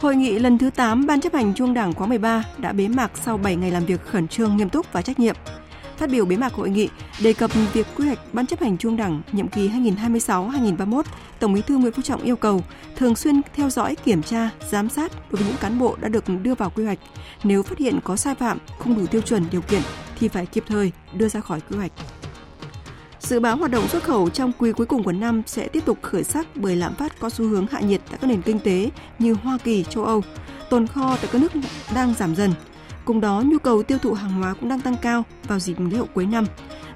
Hội nghị lần thứ 8 Ban chấp hành Trung Đảng khóa 13 đã bế mạc sau 7 ngày làm việc khẩn trương, nghiêm túc và trách nhiệm. Phát biểu bế mạc hội nghị, đề cập việc quy hoạch Ban chấp hành Trung Đảng nhiệm kỳ 2026-2031, Tổng Bí thư Nguyễn Phú Trọng yêu cầu thường xuyên theo dõi, kiểm tra, giám sát đối với những cán bộ đã được đưa vào quy hoạch. Nếu phát hiện có sai phạm, không đủ tiêu chuẩn điều kiện thì phải kịp thời đưa ra khỏi quy hoạch. Dự báo hoạt động xuất khẩu trong quý cuối cùng của năm sẽ tiếp tục khởi sắc bởi lạm phát có xu hướng hạ nhiệt tại các nền kinh tế như Hoa Kỳ, châu Âu. Tồn kho tại các nước đang giảm dần. Cùng đó, nhu cầu tiêu thụ hàng hóa cũng đang tăng cao vào dịp lễ hội cuối năm.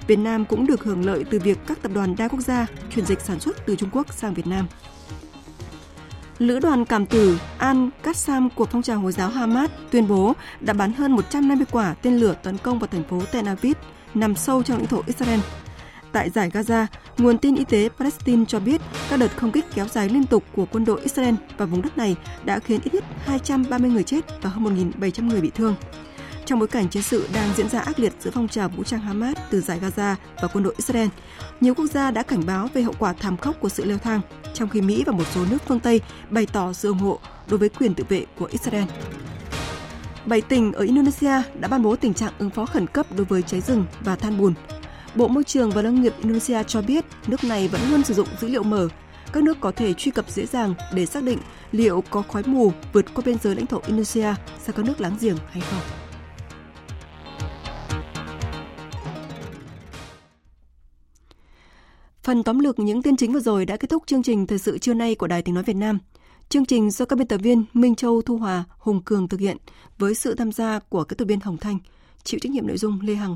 Việt Nam cũng được hưởng lợi từ việc các tập đoàn đa quốc gia chuyển dịch sản xuất từ Trung Quốc sang Việt Nam. Lữ đoàn cảm tử Al Qassam của phong trào Hồi giáo Hamas tuyên bố đã bắn hơn 150 quả tên lửa tấn công vào thành phố Tel Aviv nằm sâu trong lãnh thổ Israel Tại giải Gaza, nguồn tin y tế Palestine cho biết các đợt không kích kéo dài liên tục của quân đội Israel và vùng đất này đã khiến ít nhất 230 người chết và hơn 1.700 người bị thương. Trong bối cảnh chiến sự đang diễn ra ác liệt giữa phong trào vũ trang Hamas từ giải Gaza và quân đội Israel, nhiều quốc gia đã cảnh báo về hậu quả thảm khốc của sự leo thang, trong khi Mỹ và một số nước phương Tây bày tỏ sự ủng hộ đối với quyền tự vệ của Israel. Bảy tỉnh ở Indonesia đã ban bố tình trạng ứng phó khẩn cấp đối với cháy rừng và than bùn Bộ Môi trường và Nông nghiệp Indonesia cho biết nước này vẫn luôn sử dụng dữ liệu mở. Các nước có thể truy cập dễ dàng để xác định liệu có khói mù vượt qua biên giới lãnh thổ Indonesia sang các nước láng giềng hay không. Phần tóm lược những tin chính vừa rồi đã kết thúc chương trình thời sự trưa nay của Đài Tiếng Nói Việt Nam. Chương trình do các biên tập viên Minh Châu, Thu Hòa, Hùng Cường thực hiện với sự tham gia của các tập viên Hồng Thanh, chịu trách nhiệm nội dung Lê Hằng.